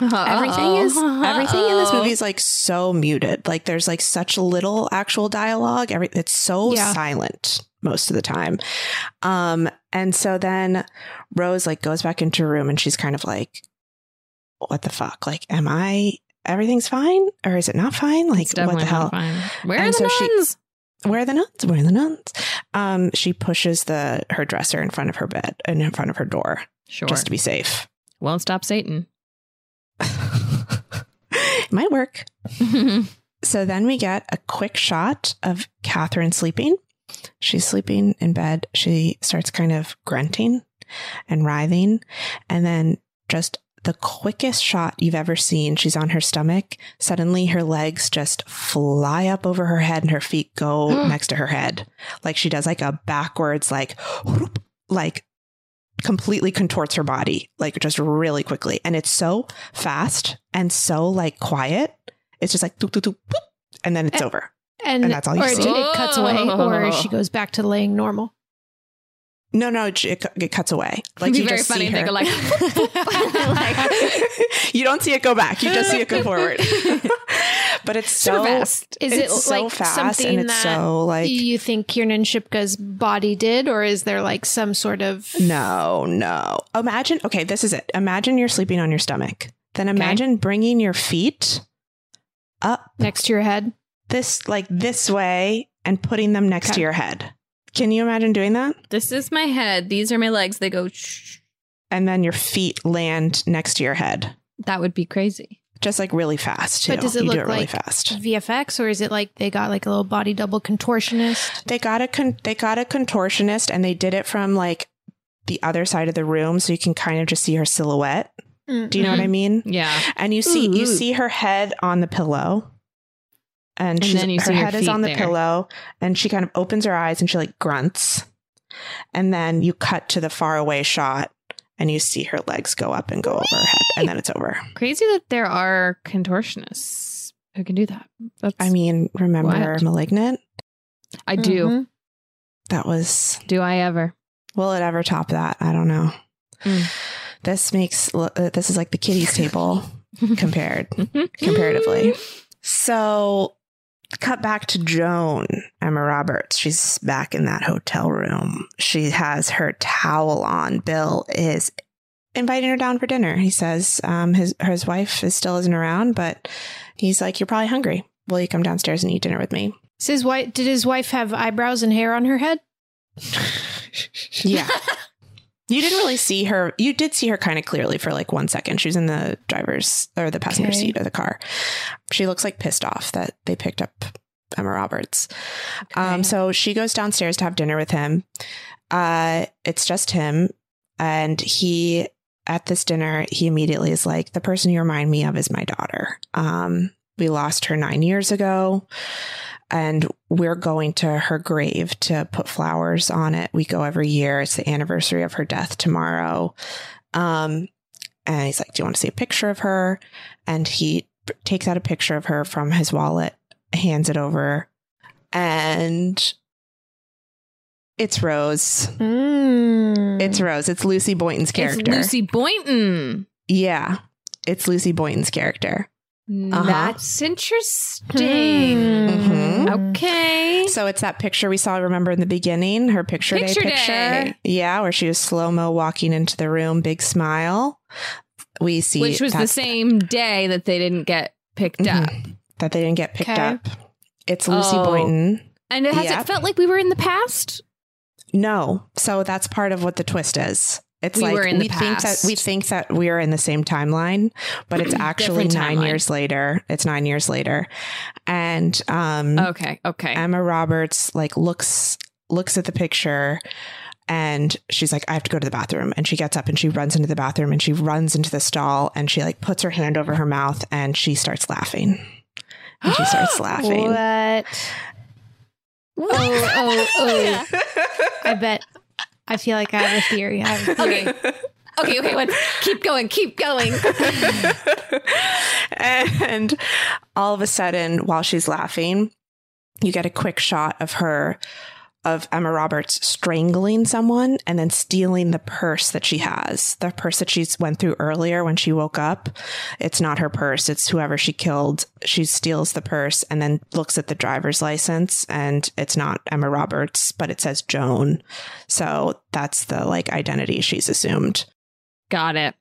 everything is everything in this movie is like so muted like there's like such little actual dialogue every it's so Yeah. silent most of the time um and so then rose like goes back into her room and she's kind of like what the fuck like am i everything's fine or is it not fine like what the hell. Where are And the so she- nuns? where are the nuns where are the nuns um she pushes the her dresser in front of her bed and in front of her door Sure. just to be safe Won't stop Satan. might work So then we get a quick shot of Catherine sleeping. She's sleeping in bed. She starts kind of grunting and writhing. And then just the quickest shot you've ever seen. She's on her stomach. Suddenly her legs just fly up over her head and her feet go next to her head. Like she does like a backwards, like, whoop, like completely contorts her body, like just really quickly. And it's so fast and so like quiet. It's just like, doop, doop, doop, and then it's Eh, over. And, And that's all you or see. it, it cuts away, or Oh. she goes back to laying normal. No, no, it, it, it cuts away. It'd Like be you very just funny see her. go like, you don't see it go back. You just see it go forward. but it's so Super fast. Is it's it so like fast something and it's that so like do you think Kiernan Shipka's body did, or is there like some sort of no, no. Imagine. Okay, this is it. Imagine you're sleeping on your stomach. Then imagine bringing your feet up next to your head? This like this way and putting them next Okay. to your head. Can you imagine doing that? this is my head. These are my legs. They go, shh. And then your feet land next to your head. That would be crazy. Just like really fast too. But does it you look do it really like fast. VFX, or is it like they got like a little body double contortionist? They got a con- they got a contortionist and they did it from like the other side of the room so you can kind of just see her silhouette. Do you know what I mm-hmm. mean? Yeah. And you see you see her head on the pillow. And, And she's, then you her see her head is on the there. pillow and she kind of opens her eyes and she like grunts. And then you cut to the far away shot and you see her legs go up and go over her head and then it's over. Crazy that there are contortionists who can do that. That's, I mean, remember Wild. Malignant? I do. Mhm. That was Do I ever? will it ever top that? I don't know. Mm. This makes uh, this is like the kiddies table compared comparatively. So, cut back to Joan, Emma Roberts. She's back in that hotel room. She has her towel on. Bill is inviting her down for dinner. He says um, his his wife is still isn't around, but he's like, "You're probably hungry. Will you come downstairs and eat dinner with me?" Is his wife? Did his wife have eyebrows and hair on her head? Yeah. You didn't really see her. You did see her kind of clearly for like one second. She was in the driver's or the passenger Okay. seat of the car. She looks like pissed off that they picked up Emma Roberts. Um, so she goes downstairs to have dinner with him. Uh, it's just him. And he, at this dinner, he immediately is like, the person you remind me of is my daughter. Um, we lost her nine years ago. And we're going to her grave to put flowers on it. We go every year. It's the anniversary of her death tomorrow. Um, and he's like, Do you want to see a picture of her? And he p- takes out a picture of her from his wallet, hands it over, and it's Rose. Mm. It's Rose. It's Lucy Boynton's character. It's Lucy Boynton. Yeah. It's Lucy Boynton's character. Uh-huh. That's interesting. Mhm. Okay. So it's that picture we saw, remember in the beginning, her picture, Picture day picture. day. Yeah, where she was slow mo walking into the room, big smile. We see Which was the same day that they didn't get picked Mhm. up. that they didn't get picked Okay. up. It's Lucy Oh. Boynton. And it has Yep. it felt like we were in the past? No, so that's part of what the twist is. It's We like were in the we think that we think that we are in the same timeline, but it's actually nine timeline. years later. It's nine years later, and um, Okay, okay. Emma Roberts like looks looks at the picture and she's like I have to go to the bathroom and she gets up and she runs into the bathroom and she runs into the stall and she like puts her hand over her mouth and she starts laughing. And she starts laughing. What? Oh, oh, oh. I bet. I feel like I have a theory. I have a theory. okay. Okay, okay, what? Keep going, keep going. and all of a sudden, while she's laughing, you get a quick shot of her, of Emma Roberts strangling someone and then stealing the purse that she has. The purse that she went through earlier when she woke up. It's not her purse, it's whoever she killed. She steals the purse and then looks at the driver's license and it's not Emma Roberts, but it says Joan. So that's the like identity she's assumed. Got it.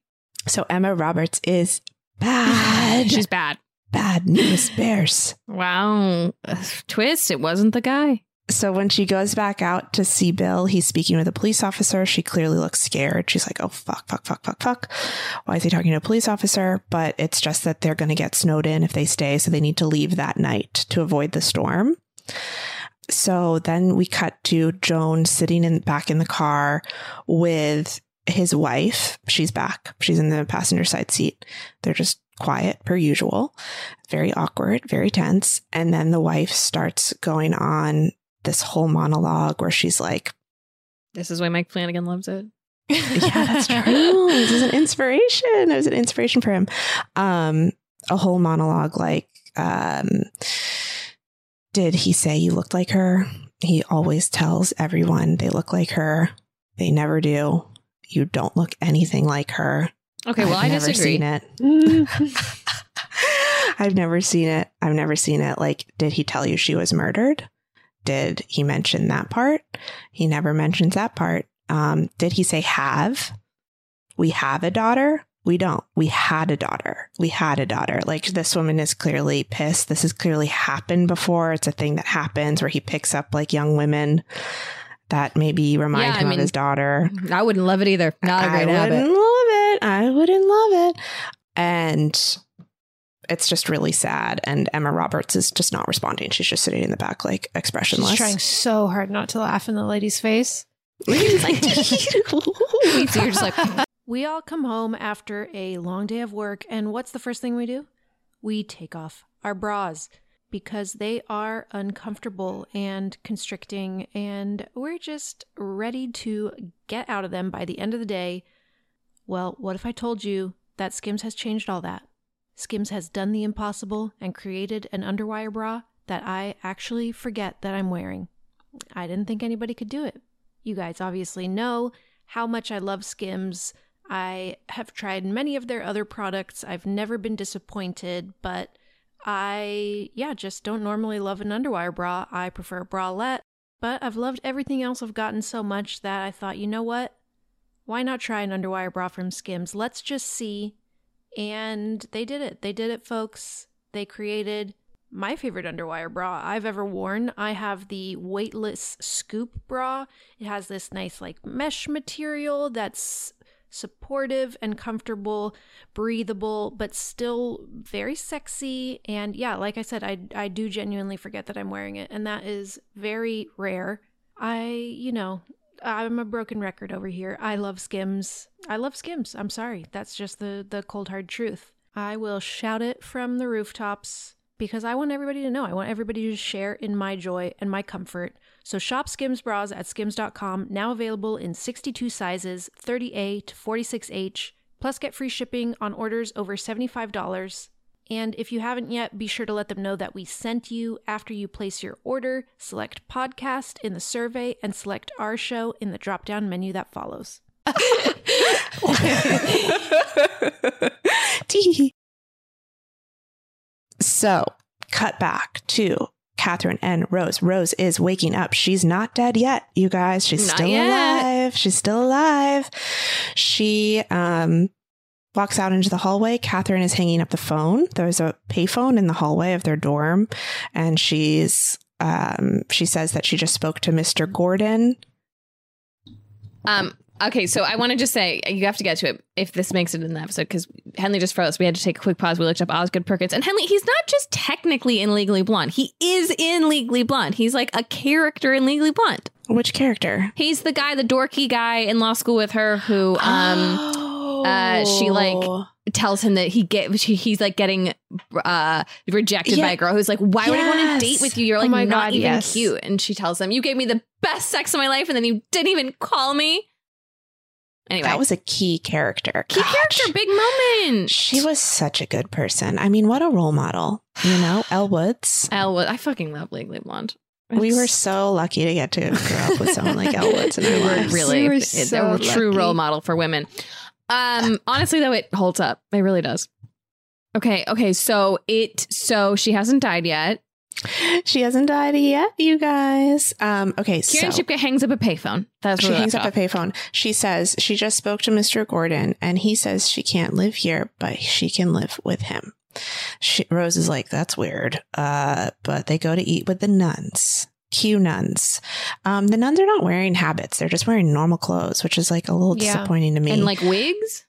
So Emma Roberts is bad. She's bad. bad news bears. Wow. Twist, it wasn't the guy. So when she goes back out to see Bill, he's speaking with a police officer. She clearly looks scared. She's like, oh, fuck, fuck, fuck, fuck, fuck. Why is he talking to a police officer? But it's just that they're going to get snowed in if they stay. So they need to leave that night to avoid the storm. So then we cut to Joan sitting in back in the car with his wife. She's back. She's in the passenger side seat. They're just quiet per usual. Very awkward, very tense. And then the wife starts going on this whole monologue where she's like, This is why Mike Flanagan loves it. yeah, that's true. this is an inspiration. It was an inspiration for him. Um, a whole monologue like, um, did he say you looked like her? He always tells everyone they look like her. They never do. You don't look anything like her. Okay, well, I've I never disagree. seen it. I've never seen it. I've never seen it. Like, did he tell you she was murdered? Did he mention that part? He never mentions that part. Um, did he say have? We have a daughter? We don't. We had a daughter. We had a daughter. Like this woman is clearly pissed. This has clearly happened before. It's a thing that happens where he picks up like young women that maybe remind Yeah, I him mean, of his daughter. I wouldn't love it either. Not a I great I wouldn't habit. love it. I wouldn't love it. And it's just really sad. And Emma Roberts is just not responding. She's just sitting in the back, like expressionless. She's trying so hard not to laugh in the lady's face. She's like, So you're just like, We all come home after a long day of work, and what's the first thing we do? We take off our bras because they are uncomfortable and constricting, and we're just ready to get out of them by the end of the day. Well, what if I told you that Skims has changed all that? Skims has done the impossible and created an underwire bra that I actually forget that I'm wearing. I didn't think anybody could do it. You guys obviously know how much I love Skims. I have tried many of their other products. I've never been disappointed, but I, yeah, just don't normally love an underwire bra. I prefer a bralette, but I've loved everything else I've gotten so much that I thought, you know what? Why not try an underwire bra from Skims? Let's just see. And they did it. They did it, folks. They created my favorite underwire bra I've ever worn. I have the weightless scoop bra. It has this nice, like, mesh material that's supportive and comfortable, breathable, but still very sexy. And yeah, like I said, I, I do genuinely forget that I'm wearing it, and that is very rare. I, you know, I'm a broken record over here. I love Skims. I love Skims. I'm sorry. That's just the, the cold hard truth. I will shout it from the rooftops. because I want everybody to know. I want everybody to share in my joy and my comfort. So shop Skims bras at skims.com, now available in 62 sizes, 30A to 46H, plus get free shipping on orders over $75. And if you haven't yet, be sure to let them know that we sent you after you place your order. Select podcast in the survey and select our show in the drop down menu that follows. So, cut back to Catherine and Rose. Rose is waking up. She's not dead yet, you guys. She's Not still yet. alive. She's still alive. She um walks out into the hallway. Catherine is hanging up the phone. There's a payphone in the hallway of their dorm, and she's um she says that she just spoke to Mr. Gordon. Um, okay, so I want to just say you have to get to it if this makes it in the episode because Henley just froze. We had to take a quick pause. We looked up Osgood Perkins, and Henley, he's not just technically in Legally Blonde. He is in Legally Blonde. He's like a character in Legally Blonde. Which character? He's the guy, the dorky guy in law school with her who um uh, she, like, Oh. tells him that he get she, he's like getting uh rejected by a girl who's like, why would I want to date with you? You're Oh like my not God, even yes. cute. And she tells him, you gave me the best sex of my life, and then you didn't even call me. Anyway, that was a key character. key Gosh. character, big moment. She was such a good person. I mean, what a role model. You know, Elle Woods. Elwood. I fucking love Legally Blonde. We were so lucky to get to grow up with someone like Elle Woods in our we were lives. really We were it- so a true lucky. role model for women. Um, honestly though, it holds up. It really does. Okay, okay. So it so she hasn't died yet. She hasn't died yet, you guys. Um, okay, Kiernan so Shipka hangs up a payphone. That's she hangs up left a payphone. She says she just spoke to Mr. Gordon, and he says she can't live here, but she can live with him. She, Rose is like, "That's weird." Uh, but they go to eat with the nuns. Q nuns. Um, the nuns are not wearing habits; they're just wearing normal clothes, which is like a little Yeah. disappointing to me. and like wigs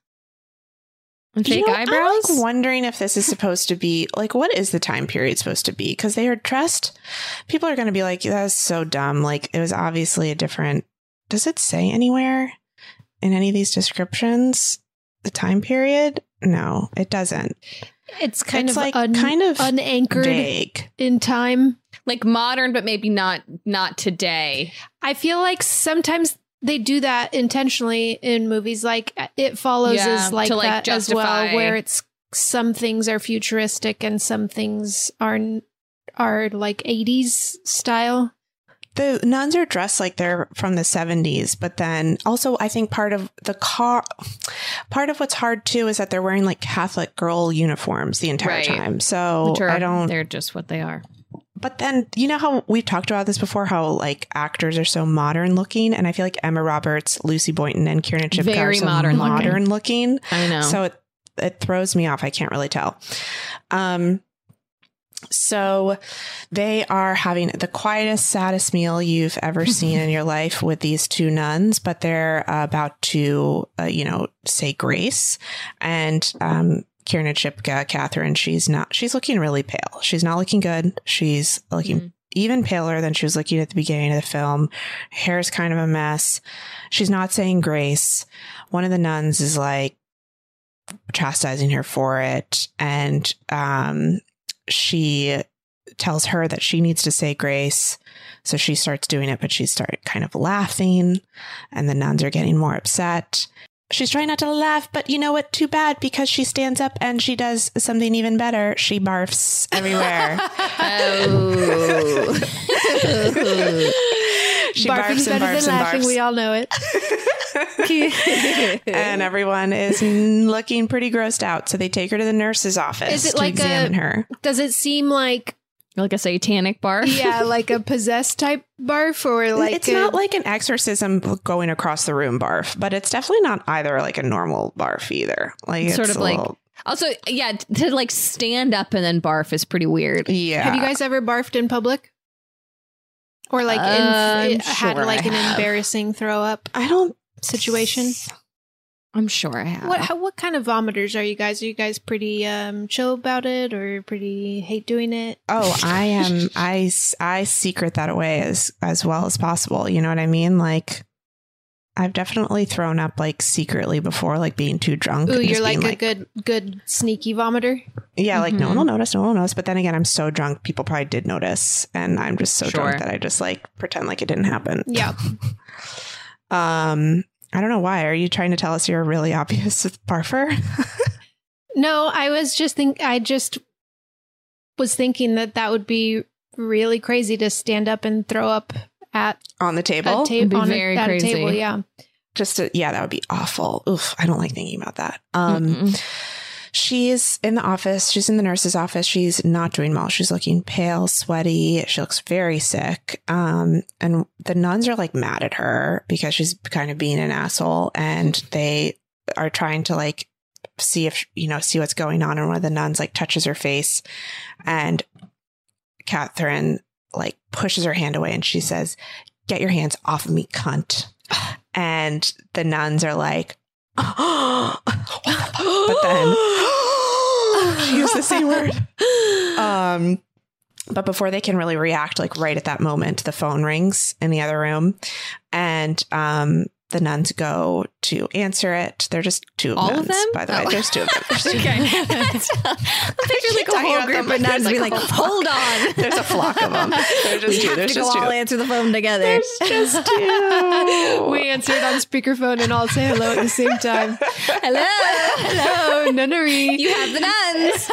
and You fake know, eyebrows. I'm like wondering if this is supposed to be like what is the time period supposed to be? Because they are dressed. People are going to be like, "That's so dumb." Like it was obviously a different. Does it say anywhere in any of these descriptions the time period? No, it doesn't. It's kind It's of like un- kind of unanchored vague. in time. like modern, but maybe not not today. I feel like sometimes they do that intentionally in movies. Like uh, it follows Yeah, is like, to, like, that as well, where it's some things are futuristic and some things are are like 80s style. The nuns are dressed like they're from the 70s, but then also I think part of the car part of what's hard too is that they're wearing like Catholic girl uniforms the entire Right. time. So are, I don't They're just what they are. But then you know how we've talked about this before, how like actors are so modern looking, and I feel like Emma Roberts, Lucy Boynton, and Kiernan Shipka Very are so modern looking. modern looking. I know. So it it throws me off. I can't really tell. Um, so they are having the quietest, saddest meal you've ever seen in your life with these two nuns, but they're about to, uh, you know, say grace. And um, Kiernan Shipka, Catherine, she's not, she's looking really pale. She's not looking good. She's looking Mhm. even paler than she was looking at the beginning of the film. Hair is kind of a mess. She's not saying grace. One of the nuns is like chastising her for it. And um, she tells her that she needs to say grace. So she starts doing it, but she started kind of laughing, and the nuns are getting more upset. She's trying not to laugh, but you know what? Too bad because she stands up and she does something even better. She barfs everywhere. oh. she Barfing's barfs and better barfs than and laughing. barfs. We all know it. and everyone is looking pretty grossed out. So they take her to the nurse's office Is it to like a- examine her. Does it seem like like a satanic barf? yeah, like a possessed type barf or like it's a- not like an exorcism going across the room barf, but it's definitely not either like a normal barf either. Like it's Sort of a like- little- Also, yeah, to like stand up and then barf is pretty weird. yeah. Have you guys ever barfed in public? Or like I'm in, um, had sure like I an have. embarrassing throw up I don't situation? I'm sure I have. What how, what kind of vomiters are you guys? Are you guys pretty um chill about it or pretty hate doing it? Oh, I am. I I secret that away as as well as possible. You know what I mean? Like I've definitely thrown up like secretly before, like being too drunk. Ooh, you're like being a good good sneaky vomiter. Yeah, like no one will notice, no one will notice. But then again, I'm so drunk, people probably did notice, and I'm just so Sure. drunk that I just like pretend like it didn't happen. Yeah. Um, I don't know why. Are you trying to tell us you're a really obvious barfer? No, I was just think I just was thinking that that would be really crazy to stand up and throw up at On the a table, table be on very a, at a crazy. table. Yeah. just to, yeah, that would be awful. Oof, I don't like thinking about that. Um, Mm-mm. She's in the office. She's in the nurse's office. She's not doing well. She's looking pale, sweaty. She looks very sick. Um, and the nuns are like mad at her because she's kind of being an asshole, and they are trying to like see if you know see what's going on. And one of the nuns like touches her face, and Catherine like pushes her hand away, and she says, "Get your hands off of me, cunt." And the nuns are like, but then she used the C word. Um, but before they can really react, like right at that moment, the phone rings in the other room, and um, the nuns go to answer it. They're just two of All nuns, of them? by the way. Oh. There's two of them. Oh. Uh, there's two- okay. I'm picturing like a talking whole about group them of nuns there's, be like, like, hold on. There's a flock of them. There's just we two. have There's to just go all answer the phone together. There's just two. We answered on speakerphone and all say hello at the same time. Hello. Hello, nunnery. You have the nuns.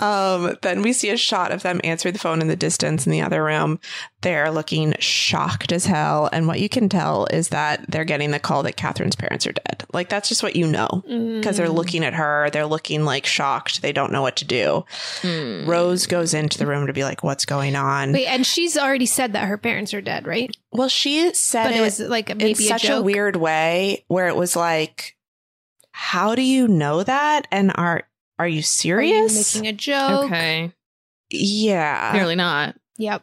Um, then we see a shot of them answering the phone in the distance in the other room. They're looking shocked as hell. And what you can tell is that they're getting the call that Catherine's parents are dead. Like, that's just what you know because they're looking at her. They're looking like shocked. They don't know what to do. Rose goes into the room to be like, what's going on? Wait, and she's already said that her parents are dead, right? well, she said But it was like maybe in such a a, weird way where it was like, how do you know that? And are, are you Are you serious? making a joke? okay. yeah. Clearly not. Yep.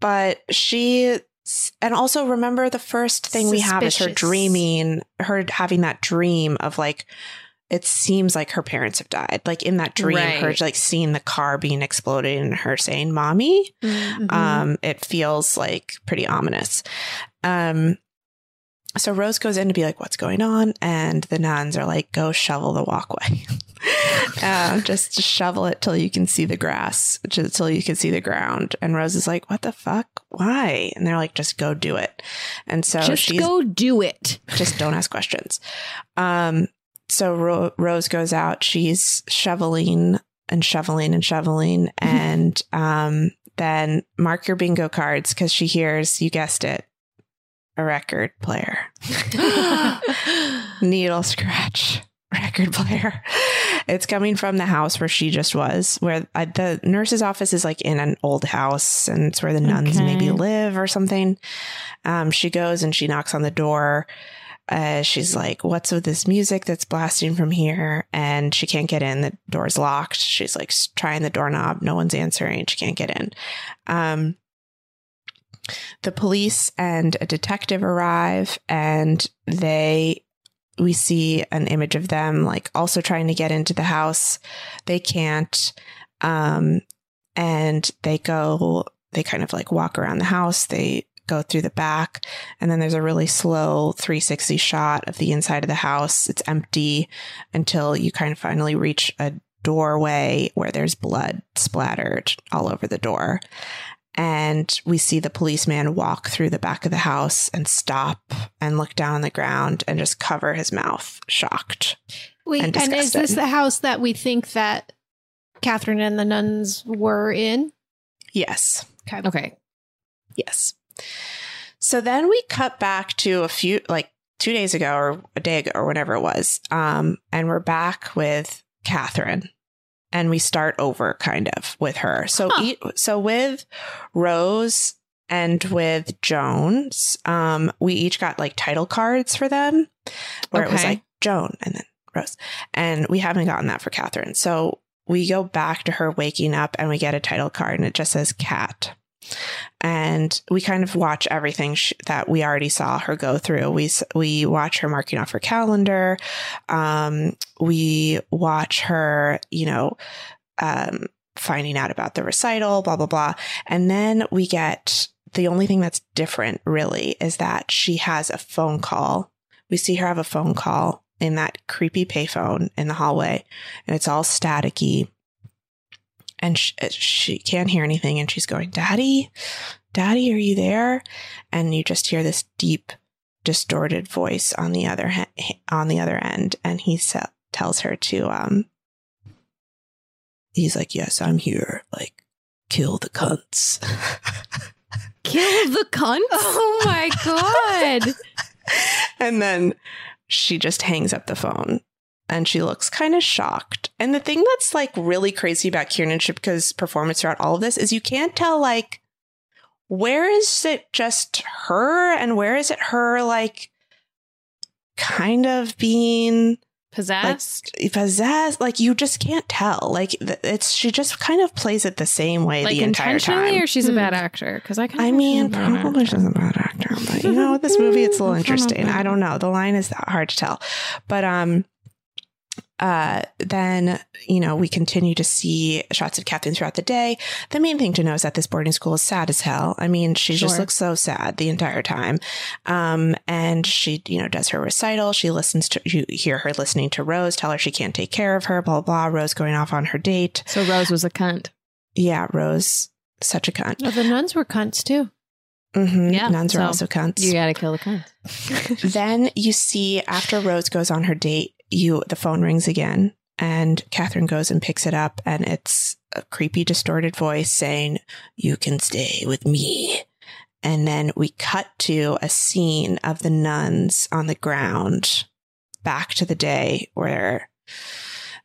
but she and also remember the first thing we have is her dreaming her having that dream of like it seems like her parents have died like in that dream her like seeing the car being exploded and her saying mommy Mhm. um it feels like pretty ominous um so rose goes in to be like what's going on? And the nuns are like go shovel the walkway. Uh, just shovel it till you can see the grass just till you can see the ground. And rose is like what the fuck? Why? And they're like just go do it. And so Just go do it. just don't ask questions. Um, so Ro- Rose goes out. She's shoveling and shoveling and shoveling, and um, then mark your bingo cards because she hears you guessed it, a record player, needle scratch record player. It's coming from the house where she just was, where I, the nurse's office is like in an old house, and it's where the nuns Okay. maybe live or something. Um, she goes and she knocks on the door. Uh, she's like, "What's with this music that's blasting from here?" And she can't get in. The door's locked. She's like trying the doorknob. No one's answering. She can't get in. Um, the police and a detective arrive, and they we see an image of them like also trying to get into the house. They can't. Um, and they go. They kind of like walk around the house. They go through the back and then there's a really slow 360 shot of the inside of the house. It's empty until you kind of finally reach a doorway where there's blood splattered all over the door. And we see the policeman walk through the back of the house and stop and look down on the ground and just cover his mouth, shocked. Wait, and and, is this the house that we think that Catherine and the nuns were in? Yes. Okay. Yes. So then we cut back to a few, like two days ago or a day ago or whatever it was. Um, and we're back with Catherine and we start over kind of with her. So, Huh. e- so with Rose and with Joan, um, we each got like title cards for them where it was like Joan and then Rose. And we haven't gotten that for Catherine. So we go back to her waking up and we get a title card and it just says cat and we kind of watch everything sh- that we already saw her go through. We we watch her marking off her calendar. Um, we watch her, you know, um, finding out about the recital, blah blah blah, and then we get the only thing that's different really is that she has a phone call. We see her have a phone call in that creepy payphone in the hallway, and it's all staticky. And she, she can't hear anything, and she's going, "Daddy, Daddy, are you there?" And you just hear this deep, distorted voice on the other ha- on the other end, and he tells her to um. He's like, "Yes, I'm here. Like, kill the cunts." Kill the cunt. Oh my god. and then she just hangs up the phone and she looks kind of shocked. And the thing that's like really crazy about Kiernan Shipka's performance throughout all of this is you can't tell like where is it just her and where is it her like kind of being Possessed. possessed like you just can't tell like it's she just kind of plays it the same way like the entire intentionally, time or she's a Hmm. bad actor? Because I, kind I mean, probably she's a bad actor, but you know, with this movie, it's a little interesting. I don't know. The line is hard to tell, but um, uh, then you know, we continue to see shots of Catherine throughout the day. The main thing to know is that this boarding school is sad as hell. I mean, she just looks so sad the entire time. Um, and she, you know, does her recital. She listens to you hear her listening to Rose tell her she can't take care of her. Blah blah. blah. Rose going off on her date. So Rose was a cunt. Yeah, Rose, such a cunt. Well, the nuns were cunts too. hmm Yeah, nuns are also cunts. You got to kill the cunt. then you see after Rose goes on her date, you the phone rings again, and Catherine goes and picks it up, and it's a creepy, distorted voice saying, "You can stay with me." And then we cut to a scene of the nuns on the ground, back to the day where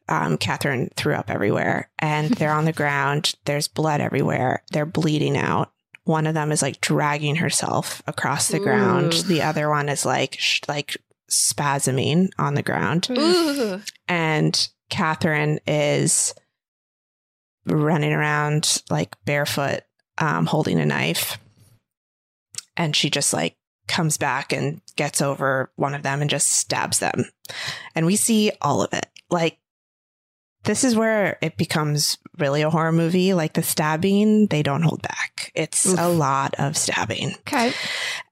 um, Catherine threw up everywhere, and they're on the ground. There's blood everywhere. They're bleeding out. One of them is like dragging herself across the ground. The other one is like sh- like spasming on the ground, Ooh. and Catherine is running around like barefoot, um, holding a knife, and she just like comes back and gets over one of them and just stabs them, and we see all of it. Like this is where it becomes really a horror movie. Like the stabbing, they don't hold back. It's Oof. a lot of stabbing, Okay.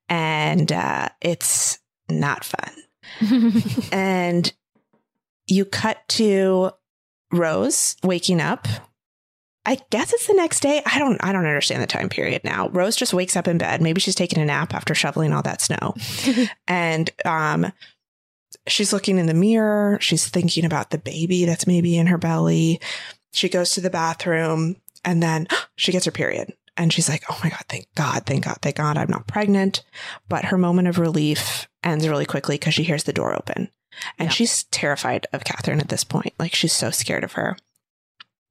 and uh, it's not fun and you cut to Rose waking up. I guess it's the next day. I don't I don't understand the time period now. Rose just wakes up in bed. Maybe she's taking a nap after shoveling all that snow. and um she's looking in the mirror. She's thinking about the baby that's maybe in her belly. She goes to the bathroom and then she gets her period. And she's like, oh my God, thank God, thank God, thank God I'm not pregnant. But her moment of relief ends really quickly because she hears the door open. And Yeah. she's terrified of Catherine at this point. Like she's so scared of her.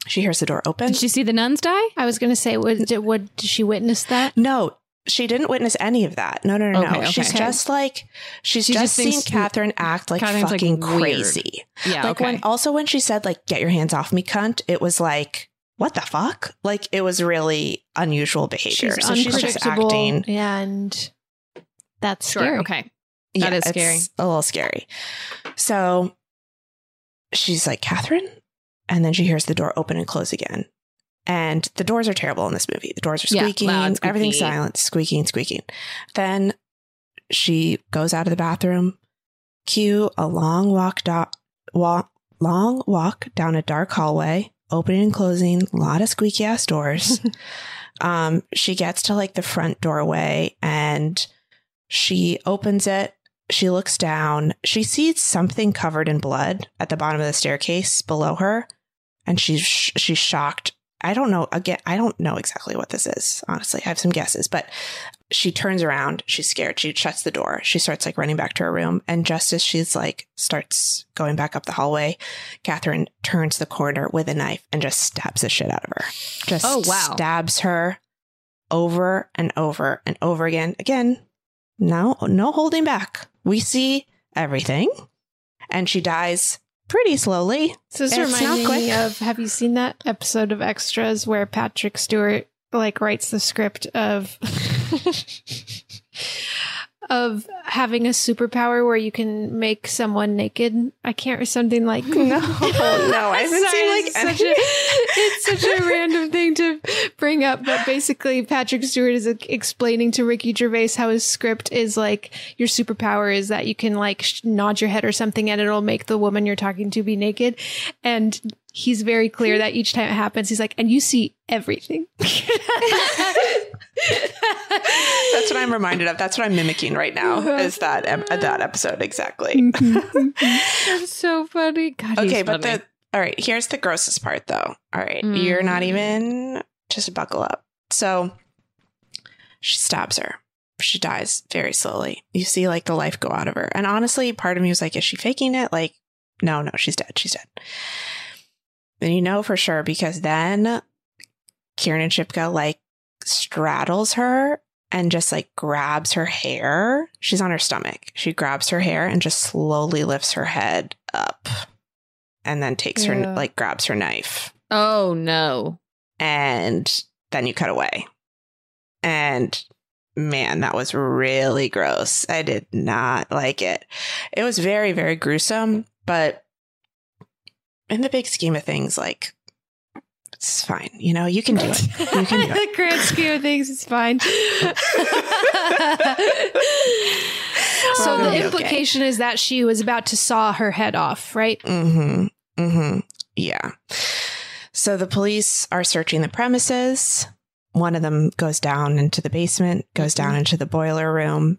She hears the door open. Did she see the nuns die? I was going to say, would, did, what, did she witness that? no, she didn't witness any of that. No, no, no, Okay, no. okay. She's just like she's She just, just seen Catherine act like Catherine's, fucking weird. crazy. Yeah. like okay. when also when she said like get your hands off me cunt it was like what the fuck like it was really unusual behavior She's so she's just unpredictable. acting and that's sure. scary. Okay. That is it's scary. a little scary so she's like catherine and then she hears the door open and close again and the doors are terrible in this movie the doors are Yeah, squeaking loud, squeaky. everything's silent squeaking squeaking then she goes out of the bathroom cue a long walk do- walk long walk down a dark hallway opening and closing a lot of squeaky ass doors. Um she gets to like the front doorway and she opens it. She looks down. She sees something covered in blood at the bottom of the staircase below her and she's she's shocked. I don't know again i don't know exactly what this is honestly. I have some guesses but she turns around she's scared she shuts the door she starts like running back to her room and just as she's like starts going back up the hallway catherine turns the corner with a knife and just stabs the shit out of her just Oh, wow. stabs her over and over and over again again no no holding back we see everything and she dies pretty slowly So this not reminds me quick. of have you seen that episode of Extras where Patrick Stewart like writes the script of of having a superpower where you can make someone naked? I can't or something like No, no, I haven't Sorry, seen like it's such a, it's such a random thing to bring up, but basically Patrick Stewart is explaining to Ricky Gervais how his script is like your superpower is that you can like sh- nod your head or something and it'll make the woman you're talking to be naked, and he's very clear that each time it happens, he's like, and you see everything. That's what I'm reminded of. That's what I'm mimicking right now. Uh-huh. Is that ep- uh, that episode exactly? Mm-hmm, mm-hmm. That's so funny. God, okay, but funny. the all right. Here's the grossest part, though. All right, you're not Mm. even just buckle up. So she stabs her. She dies very slowly. You see like the life go out of her. And honestly, part of me was like, is she faking it? Like, no, no, she's dead. She's dead. And you know for sure because then Kiernan Shipka like straddles her and just like grabs her hair. She's on her stomach. She grabs her hair and just slowly lifts her head up and then takes her like grabs her knife oh no. and then you cut away. And man, that was really gross. I did not like it. It was very, very gruesome, but in the big scheme of things, like it's fine. You know, you can do it. You can do it. the grand scheme of things, it's fine. so the be okay. implication is that she was about to saw her head off, right? Mm-hmm. Mm-hmm. Yeah. So the police are searching the premises. One of them goes down into the basement, goes down into the boiler room.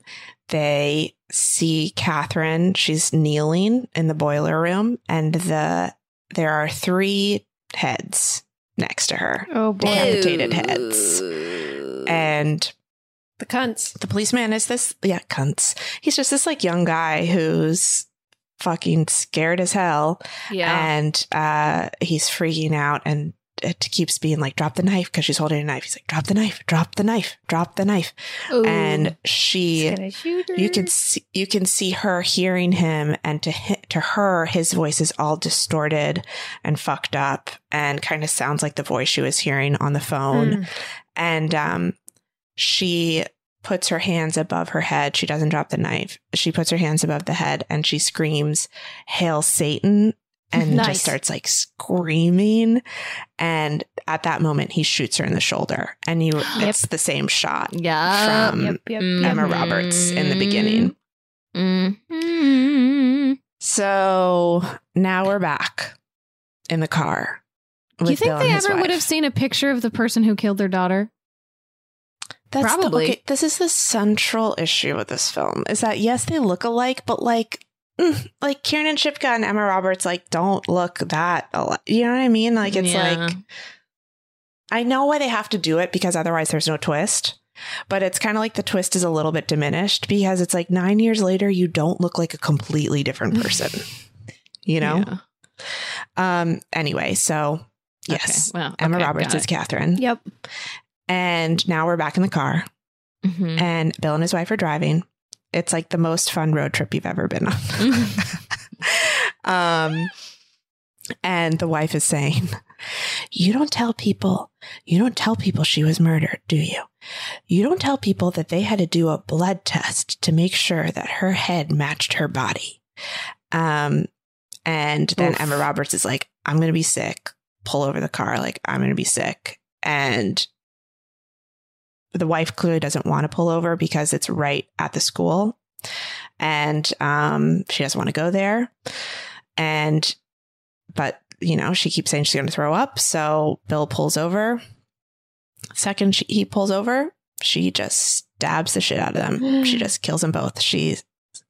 They see Catherine. She's kneeling in the boiler room, and the there are three heads next to her, Oh boy, decapitated heads. And the cunts. the policeman is this yeah cunts he's just this like young guy who's fucking scared as hell Yeah. and uh he's freaking out and it keeps being like drop the knife because she's holding a knife he's like drop the knife drop the knife drop the knife Ooh. and she He's gonna shoot her. you can see you can see her hearing him and to hi- to her his voice is all distorted and fucked up and kind of sounds like the voice she was hearing on the phone Hmm. and um she puts her hands above her head she doesn't drop the knife she puts her hands above the head and she screams hail satan and Nice. just starts like screaming and at that moment he shoots her in the shoulder and you it's the same shot yeah. from Yep, yep, Emma. Mm-hmm. Roberts in the beginning. Mhm. So now we're back in the car. Do you think they ever would have seen a picture of the person who killed their daughter? That's the- Probably. okay, this is the central issue with this film is that yes, they look alike, but like, like Kiernan Shipka and Emma Roberts like don't look that. You know what I mean? Like it's Yeah. like I know why they have to do it because otherwise there's no twist. But it's kind of like the twist is a little bit diminished because it's like nine years later, you don't look like a completely different person. you know? Yeah. Um. Anyway, so yes, Okay. Well, Emma okay, Roberts is. Catherine, Yep. and now we're back in the car, Mhm. and Bill and his wife are driving. It's like the most fun road trip you've ever been on. um, and the wife is saying, "You don't tell people. You don't tell people she was murdered, do you? You don't tell people that they had to do a blood test to make sure that her head matched her body." Um, and then Oof. Emma Roberts is like, "I'm gonna be sick. Pull over the car. Like I'm gonna be sick." And the wife clearly doesn't want to pull over because it's right at the school. And um, she doesn't want to go there. And but you know she keeps saying she's going to throw up. So bill pulls over. Second she, he pulls over she just stabs the shit out of them. She just kills them both. She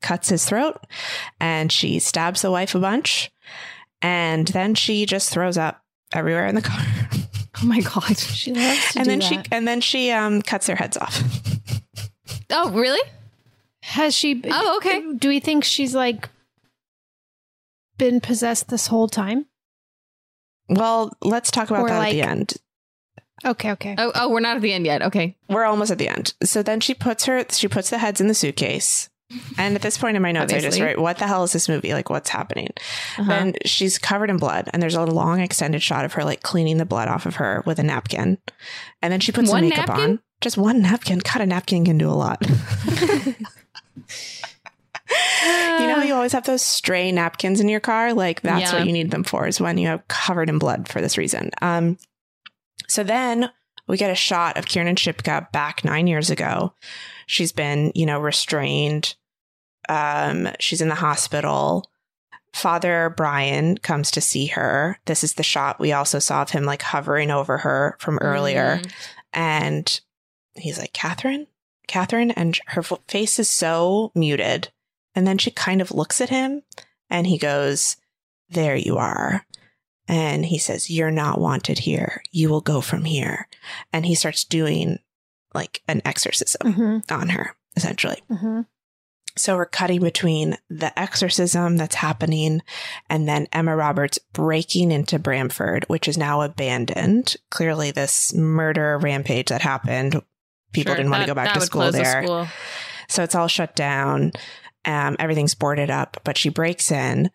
cuts his throat and she stabs the wife a bunch. And then she just throws up everywhere in the car oh my god. She loves to and do then she and then she um cuts their heads off Oh, really? has she. Oh, okay. Do we think she's like been possessed this whole time? well let's talk about Or, that at the end Okay, okay. Oh, oh, we're not at the end yet. Okay. we're almost at the end. So then she puts her she puts the heads in the suitcase. And at this point in my notes, I just write, "What the hell is this movie? Like, what's happening?" Uh-huh. Then she's covered in blood, and there's a long extended shot of her like cleaning the blood off of her with a napkin. And then she puts One some makeup napkin? on, just one napkin. God, a napkin can do a lot. You know, you always have those stray napkins in your car. Like that's Yeah. what you need them for, is when you have covered in blood for this reason. Um, so then we get a shot of Kiernan Shipka back nine years ago. She's been, you know, restrained. Um, she's in the hospital. Father Brian comes to see her. This is the shot we also saw of him like hovering over her from earlier. Mhm. And he's like, Catherine, Catherine. And her face is so muted. And then she kind of looks at him and he goes, There you are. And he says, You're not wanted here. You will go from here. And he starts doing like an exorcism Mm-hmm. on her, essentially. Mm-hmm. So we're cutting between the exorcism that's happening and then Emma Roberts breaking into Bramford, which is now abandoned. Clearly, this murder rampage that happened, people Sure, didn't want to go back to school the there. school. So it's all shut down. Um, everything's boarded up, but she breaks in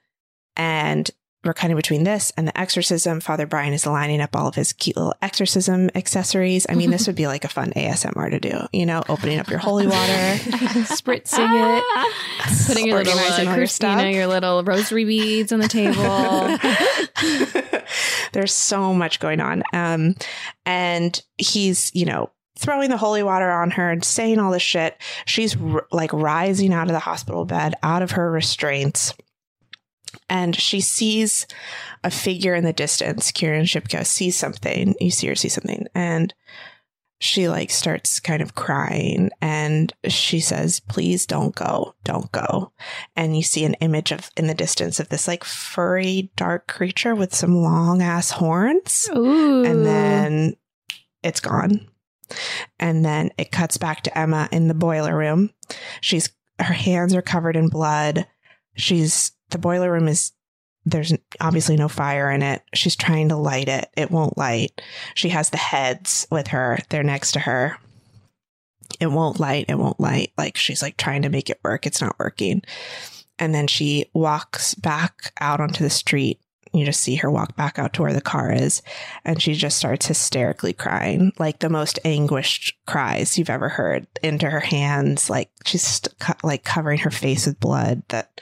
and we're kind of between this and the exorcism. Father Brian is lining up all of his cute little exorcism accessories. I mean, this would be like a fun ASMR to do, you know, opening up your holy water. Spritzing it. Putting your little uh, Christina, your little rosary beads on the table. There's so much going on. Um, and he's, you know, throwing the holy water on her and saying all this shit. She's r- like rising out of the hospital bed, out of her restraints. And she sees a figure in the distance. Kiernan Shipka sees something. You see her see something. And she like starts kind of crying and she says, please don't go. Don't go and you see an image of in the distance of this like furry dark creature with some long ass horns Ooh. and then it's gone and then it cuts back to emma in the boiler room she's her hands are covered in blood she's the boiler room is there's obviously no fire in it. She's trying to light it. It won't light. She has the heads with her. They're next to her. It won't light. It won't light. Like she's like trying to make it work. It's not working. And then she walks back out onto the street you just see her walk back out to where the car is and she just starts hysterically crying like the most anguished cries you've ever heard into her hands like she's st- co- like covering her face with blood that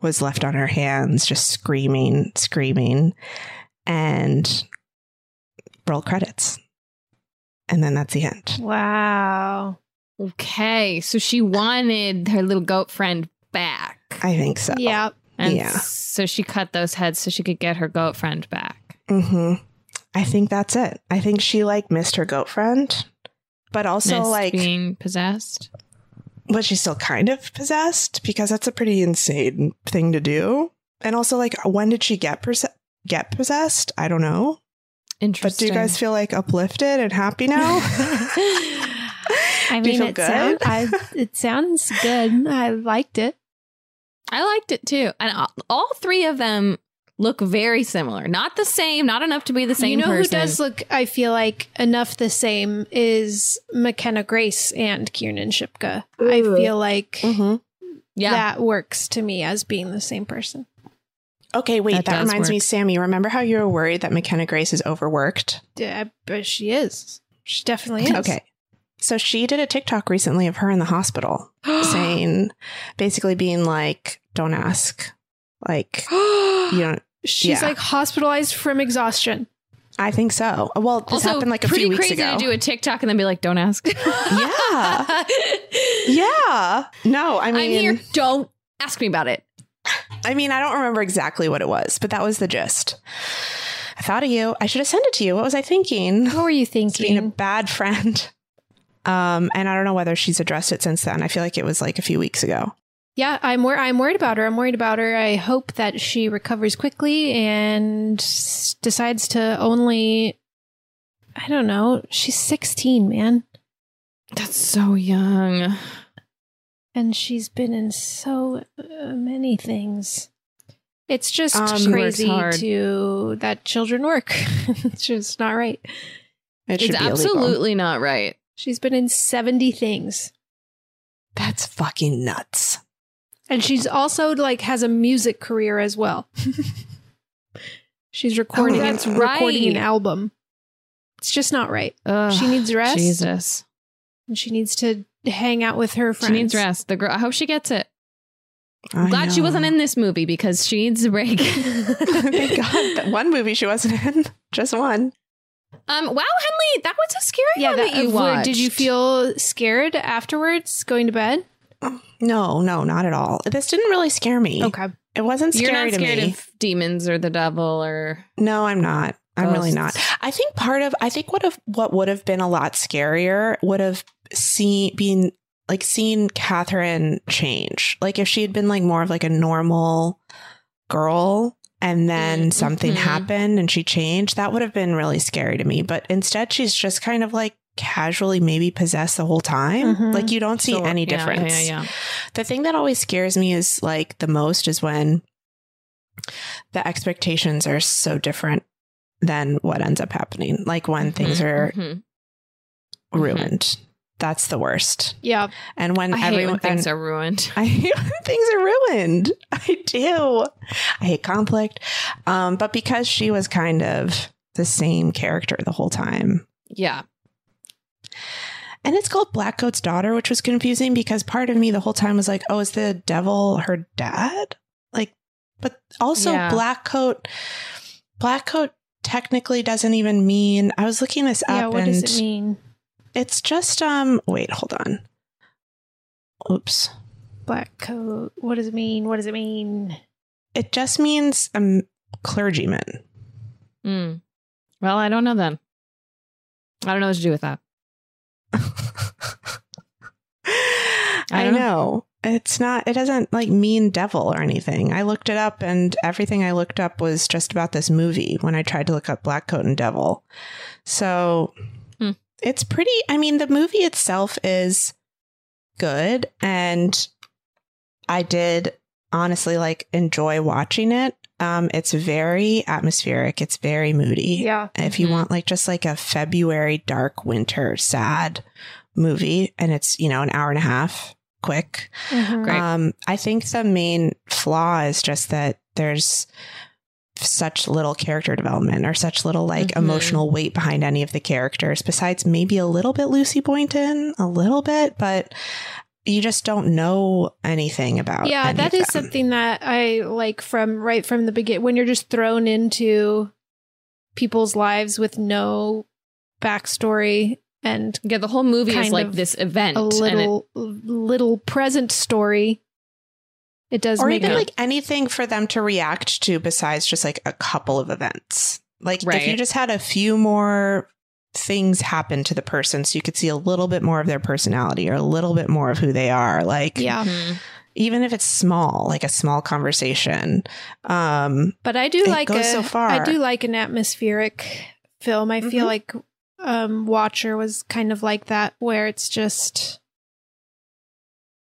was left on her hands just screaming screaming and roll credits and then that's the end Wow. okay, so she wanted her little goat friend back. i think so Yeah. And Yeah. so she cut those heads so she could get her goat friend back. hmm I think that's it. I think she like missed her goat friend, but also Missed like, being possessed. but she's still kind of possessed because that's a pretty insane thing to do. And also, like, when did she get perse- get possessed? I don't know. Interesting. But do you guys feel like uplifted and happy now? I mean, it, good? sound, I, it sounds good. I liked it. I liked it too. And all, all three of them look very similar. Not the same, not enough to be the same you know person. who does look, I feel like, enough the same is McKenna Grace and Kiernan Shipka. I feel like hmm yeah. that works to me as being the same person. Okay, wait. That That, does reminds me. Sammy. Remember how you were worried that McKenna Grace is overworked? Yeah, but she is. She definitely is. Okay. So she did a TikTok recently of her in the hospital saying, basically being like, don't ask. Like, you don't, She's Yeah. like hospitalized from exhaustion. I think so. Well, this also, happened like a few weeks crazy ago. to do a TikTok and then be like, "Don't ask." Yeah. yeah. No, I I'm mean, here. Don't ask me about it. I mean, I don't remember exactly what it was, but that was the gist. I thought of you. I should have sent it to you. What was I thinking? What were you thinking? being a bad friend. Um, and I don't know whether she's addressed it since then. I feel like it was like a few weeks ago. Yeah, I'm wor- I'm worried about her. I'm worried about her. I hope that she recovers quickly and s- decides to only I don't know. She's 16, man. That's so young. And she's been in so uh, many things. It's just Um, crazy hard. to that children work. it's just not right. It It's be illegal. absolutely not right. She's been in 70 things. That's fucking nuts. And she's also like has a music career as well. she's recording Oh, and that's recording an album. It's just not right. Ugh, she needs rest Jesus. and she needs to hang out with her friends. She needs rest. The girl. I hope she gets it. I'm Glad she wasn't in this movie because she needs a break. Thank God. That one movie she wasn't in. Just one. Um. Wow, Henley, that was a scary Yeah, one that, that, you uh, watched. did you feel scared afterwards going to bed? No, no, not at all. This didn't really scare me. Okay. It wasn't You're scary not scared to me. of demons or the devil or no, I'm not. I'm really not. I think part of I think what have what would have been a lot scarier would have seen been like seeing Catherine change. Like if she had been like more of like a normal girl and then Mm, something happened and she changed, that would have been really scary to me. But instead she's just kind of like casually maybe possessed the whole time. Mhm. Like you don't see So- any difference. Yeah, yeah, The thing that always scares me is like the most is when the expectations are so different than what ends up happening. Like when things Mhm, are mhm. ruined. That's the worst. Yeah. And when I hate everyone when things are ruined. I hate when things are ruined. I do. I hate conflict. Um, but because she was kind of the same character the whole time. Yeah. And it's called Blackcoat's daughter, which was confusing because part of me the whole time was like, oh, is the devil her dad? Like, but also Yeah. Blackcoat, Blackcoat technically doesn't even mean, I was looking this up Yeah. What and does it mean? it's just, um, wait, hold on. Oops. Black coat. What does it mean? What does it mean? It just means um, clergyman. Mm. Well, I don't know then. I don't know what to do with that. I, know. It's not, it doesn't like mean devil or anything. I looked it up and everything I looked up was just about this movie when I tried to look up Black Coat and Devil. So Hmm. it's pretty, I mean, the movie itself is good and I did honestly like enjoy watching it. Um, it's very atmospheric. It's very moody. Yeah. If you Mhm. want like just like a February dark winter sad movie and it's, you know, an hour and a half quick. Mhm. Great. Um, I think the main flaw is just that there's such little character development or such little like Mhm. emotional weight behind any of the characters besides maybe a little bit Lucy Boynton, a little bit, but you just don't know anything about yeah any that of is something that i like from right from the beginning when you're just thrown into people's lives with no backstory and Yeah, the whole movie is like this event. a and it- little little present story it does or make even it like anything for them to react to besides just like a couple of events. Like if you just had a few more things happen to the person so you could see a little bit more of their personality or a little bit more of who they are. Like yeah even if it's small, like a small conversation. Um but i do It like goes a, so far. i do like an atmospheric film i feel Mhm. like um watcher was kind of like that where it's just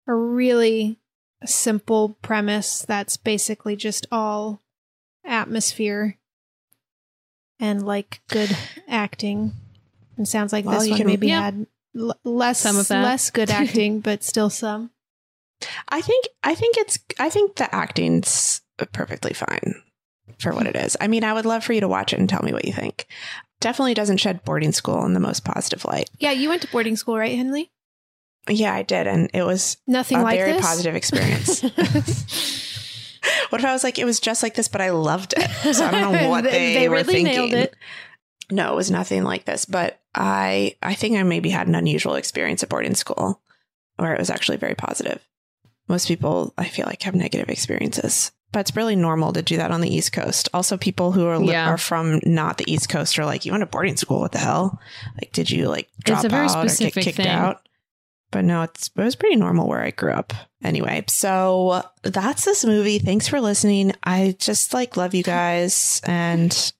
a really simple premise that's basically just all atmosphere and like good acting and sounds like Well, this one maybe Yeah. had l- less Some of that. less good acting but still some I think I think it's I think the acting's perfectly fine for what it is. I mean, I would love for you to watch it and tell me what you think. Definitely doesn't shed boarding school in the most positive light. yeah you went to boarding school right henley Yeah, I did, and it was nothing a like very this positive experience. what if I was like, it was just like this, but I loved it. So I don't know what they, They were really thinking. nailed it. No, it was nothing like this, but I I think I maybe had an unusual experience at boarding school where it was actually very positive. Most people I feel like have negative experiences. But it's really normal to do that on the East Coast. Also, people who are Yeah. are from not the East Coast are like, "You went to boarding school? What the hell? Like, did you like drop It's a very out or get kicked thing. out?" But no, it's it was pretty normal where I grew up. Anyway, so that's this movie. Thanks for listening. I just like love you guys and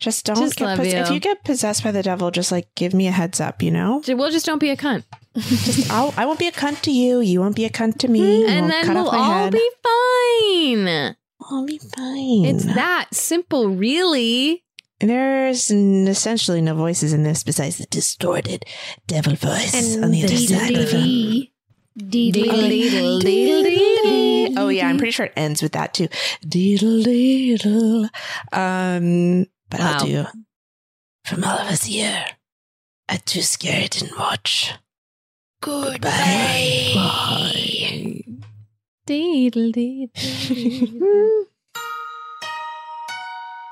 just don't Just get pos- you. if you get possessed by the devil, just like give me a heads up, you know? Well, just don't be a cunt. Just I'll, I won't be a cunt to you. You won't be a cunt to me. And then we'll all head. be fine. I'll be fine. It's that simple, really. There's n- essentially no voices in this besides the distorted devil voice and on the other side of the dee- dee- dee- Deedle, dee- deedle, dee- deedle, dee- Oh yeah, I'm pretty sure it ends with that too. Deedle deedle. Um, but Wow. I'll do from all of us here at Too Scary Didn't Watch. Goodbye. Deedle dee.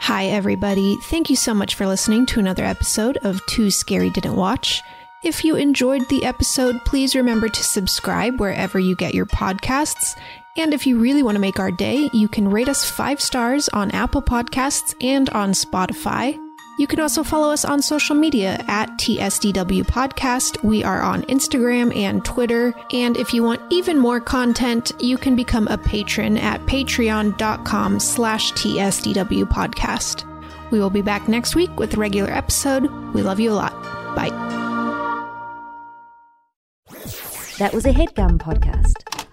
Hi, everybody. Thank you so much for listening to another episode of Too Scary Didn't Watch. If you enjoyed the episode, please remember to subscribe wherever you get your podcasts. And if you really want to make our day, you can rate us five stars on Apple Podcasts and on Spotify. You can also follow us on social media at TSDW Podcast. We are on Instagram and Twitter. And if you want even more content, you can become a patron at patreon.com slash TSDW Podcast. We will be back next week with a regular episode. We love you a lot. Bye. That was a headgum podcast.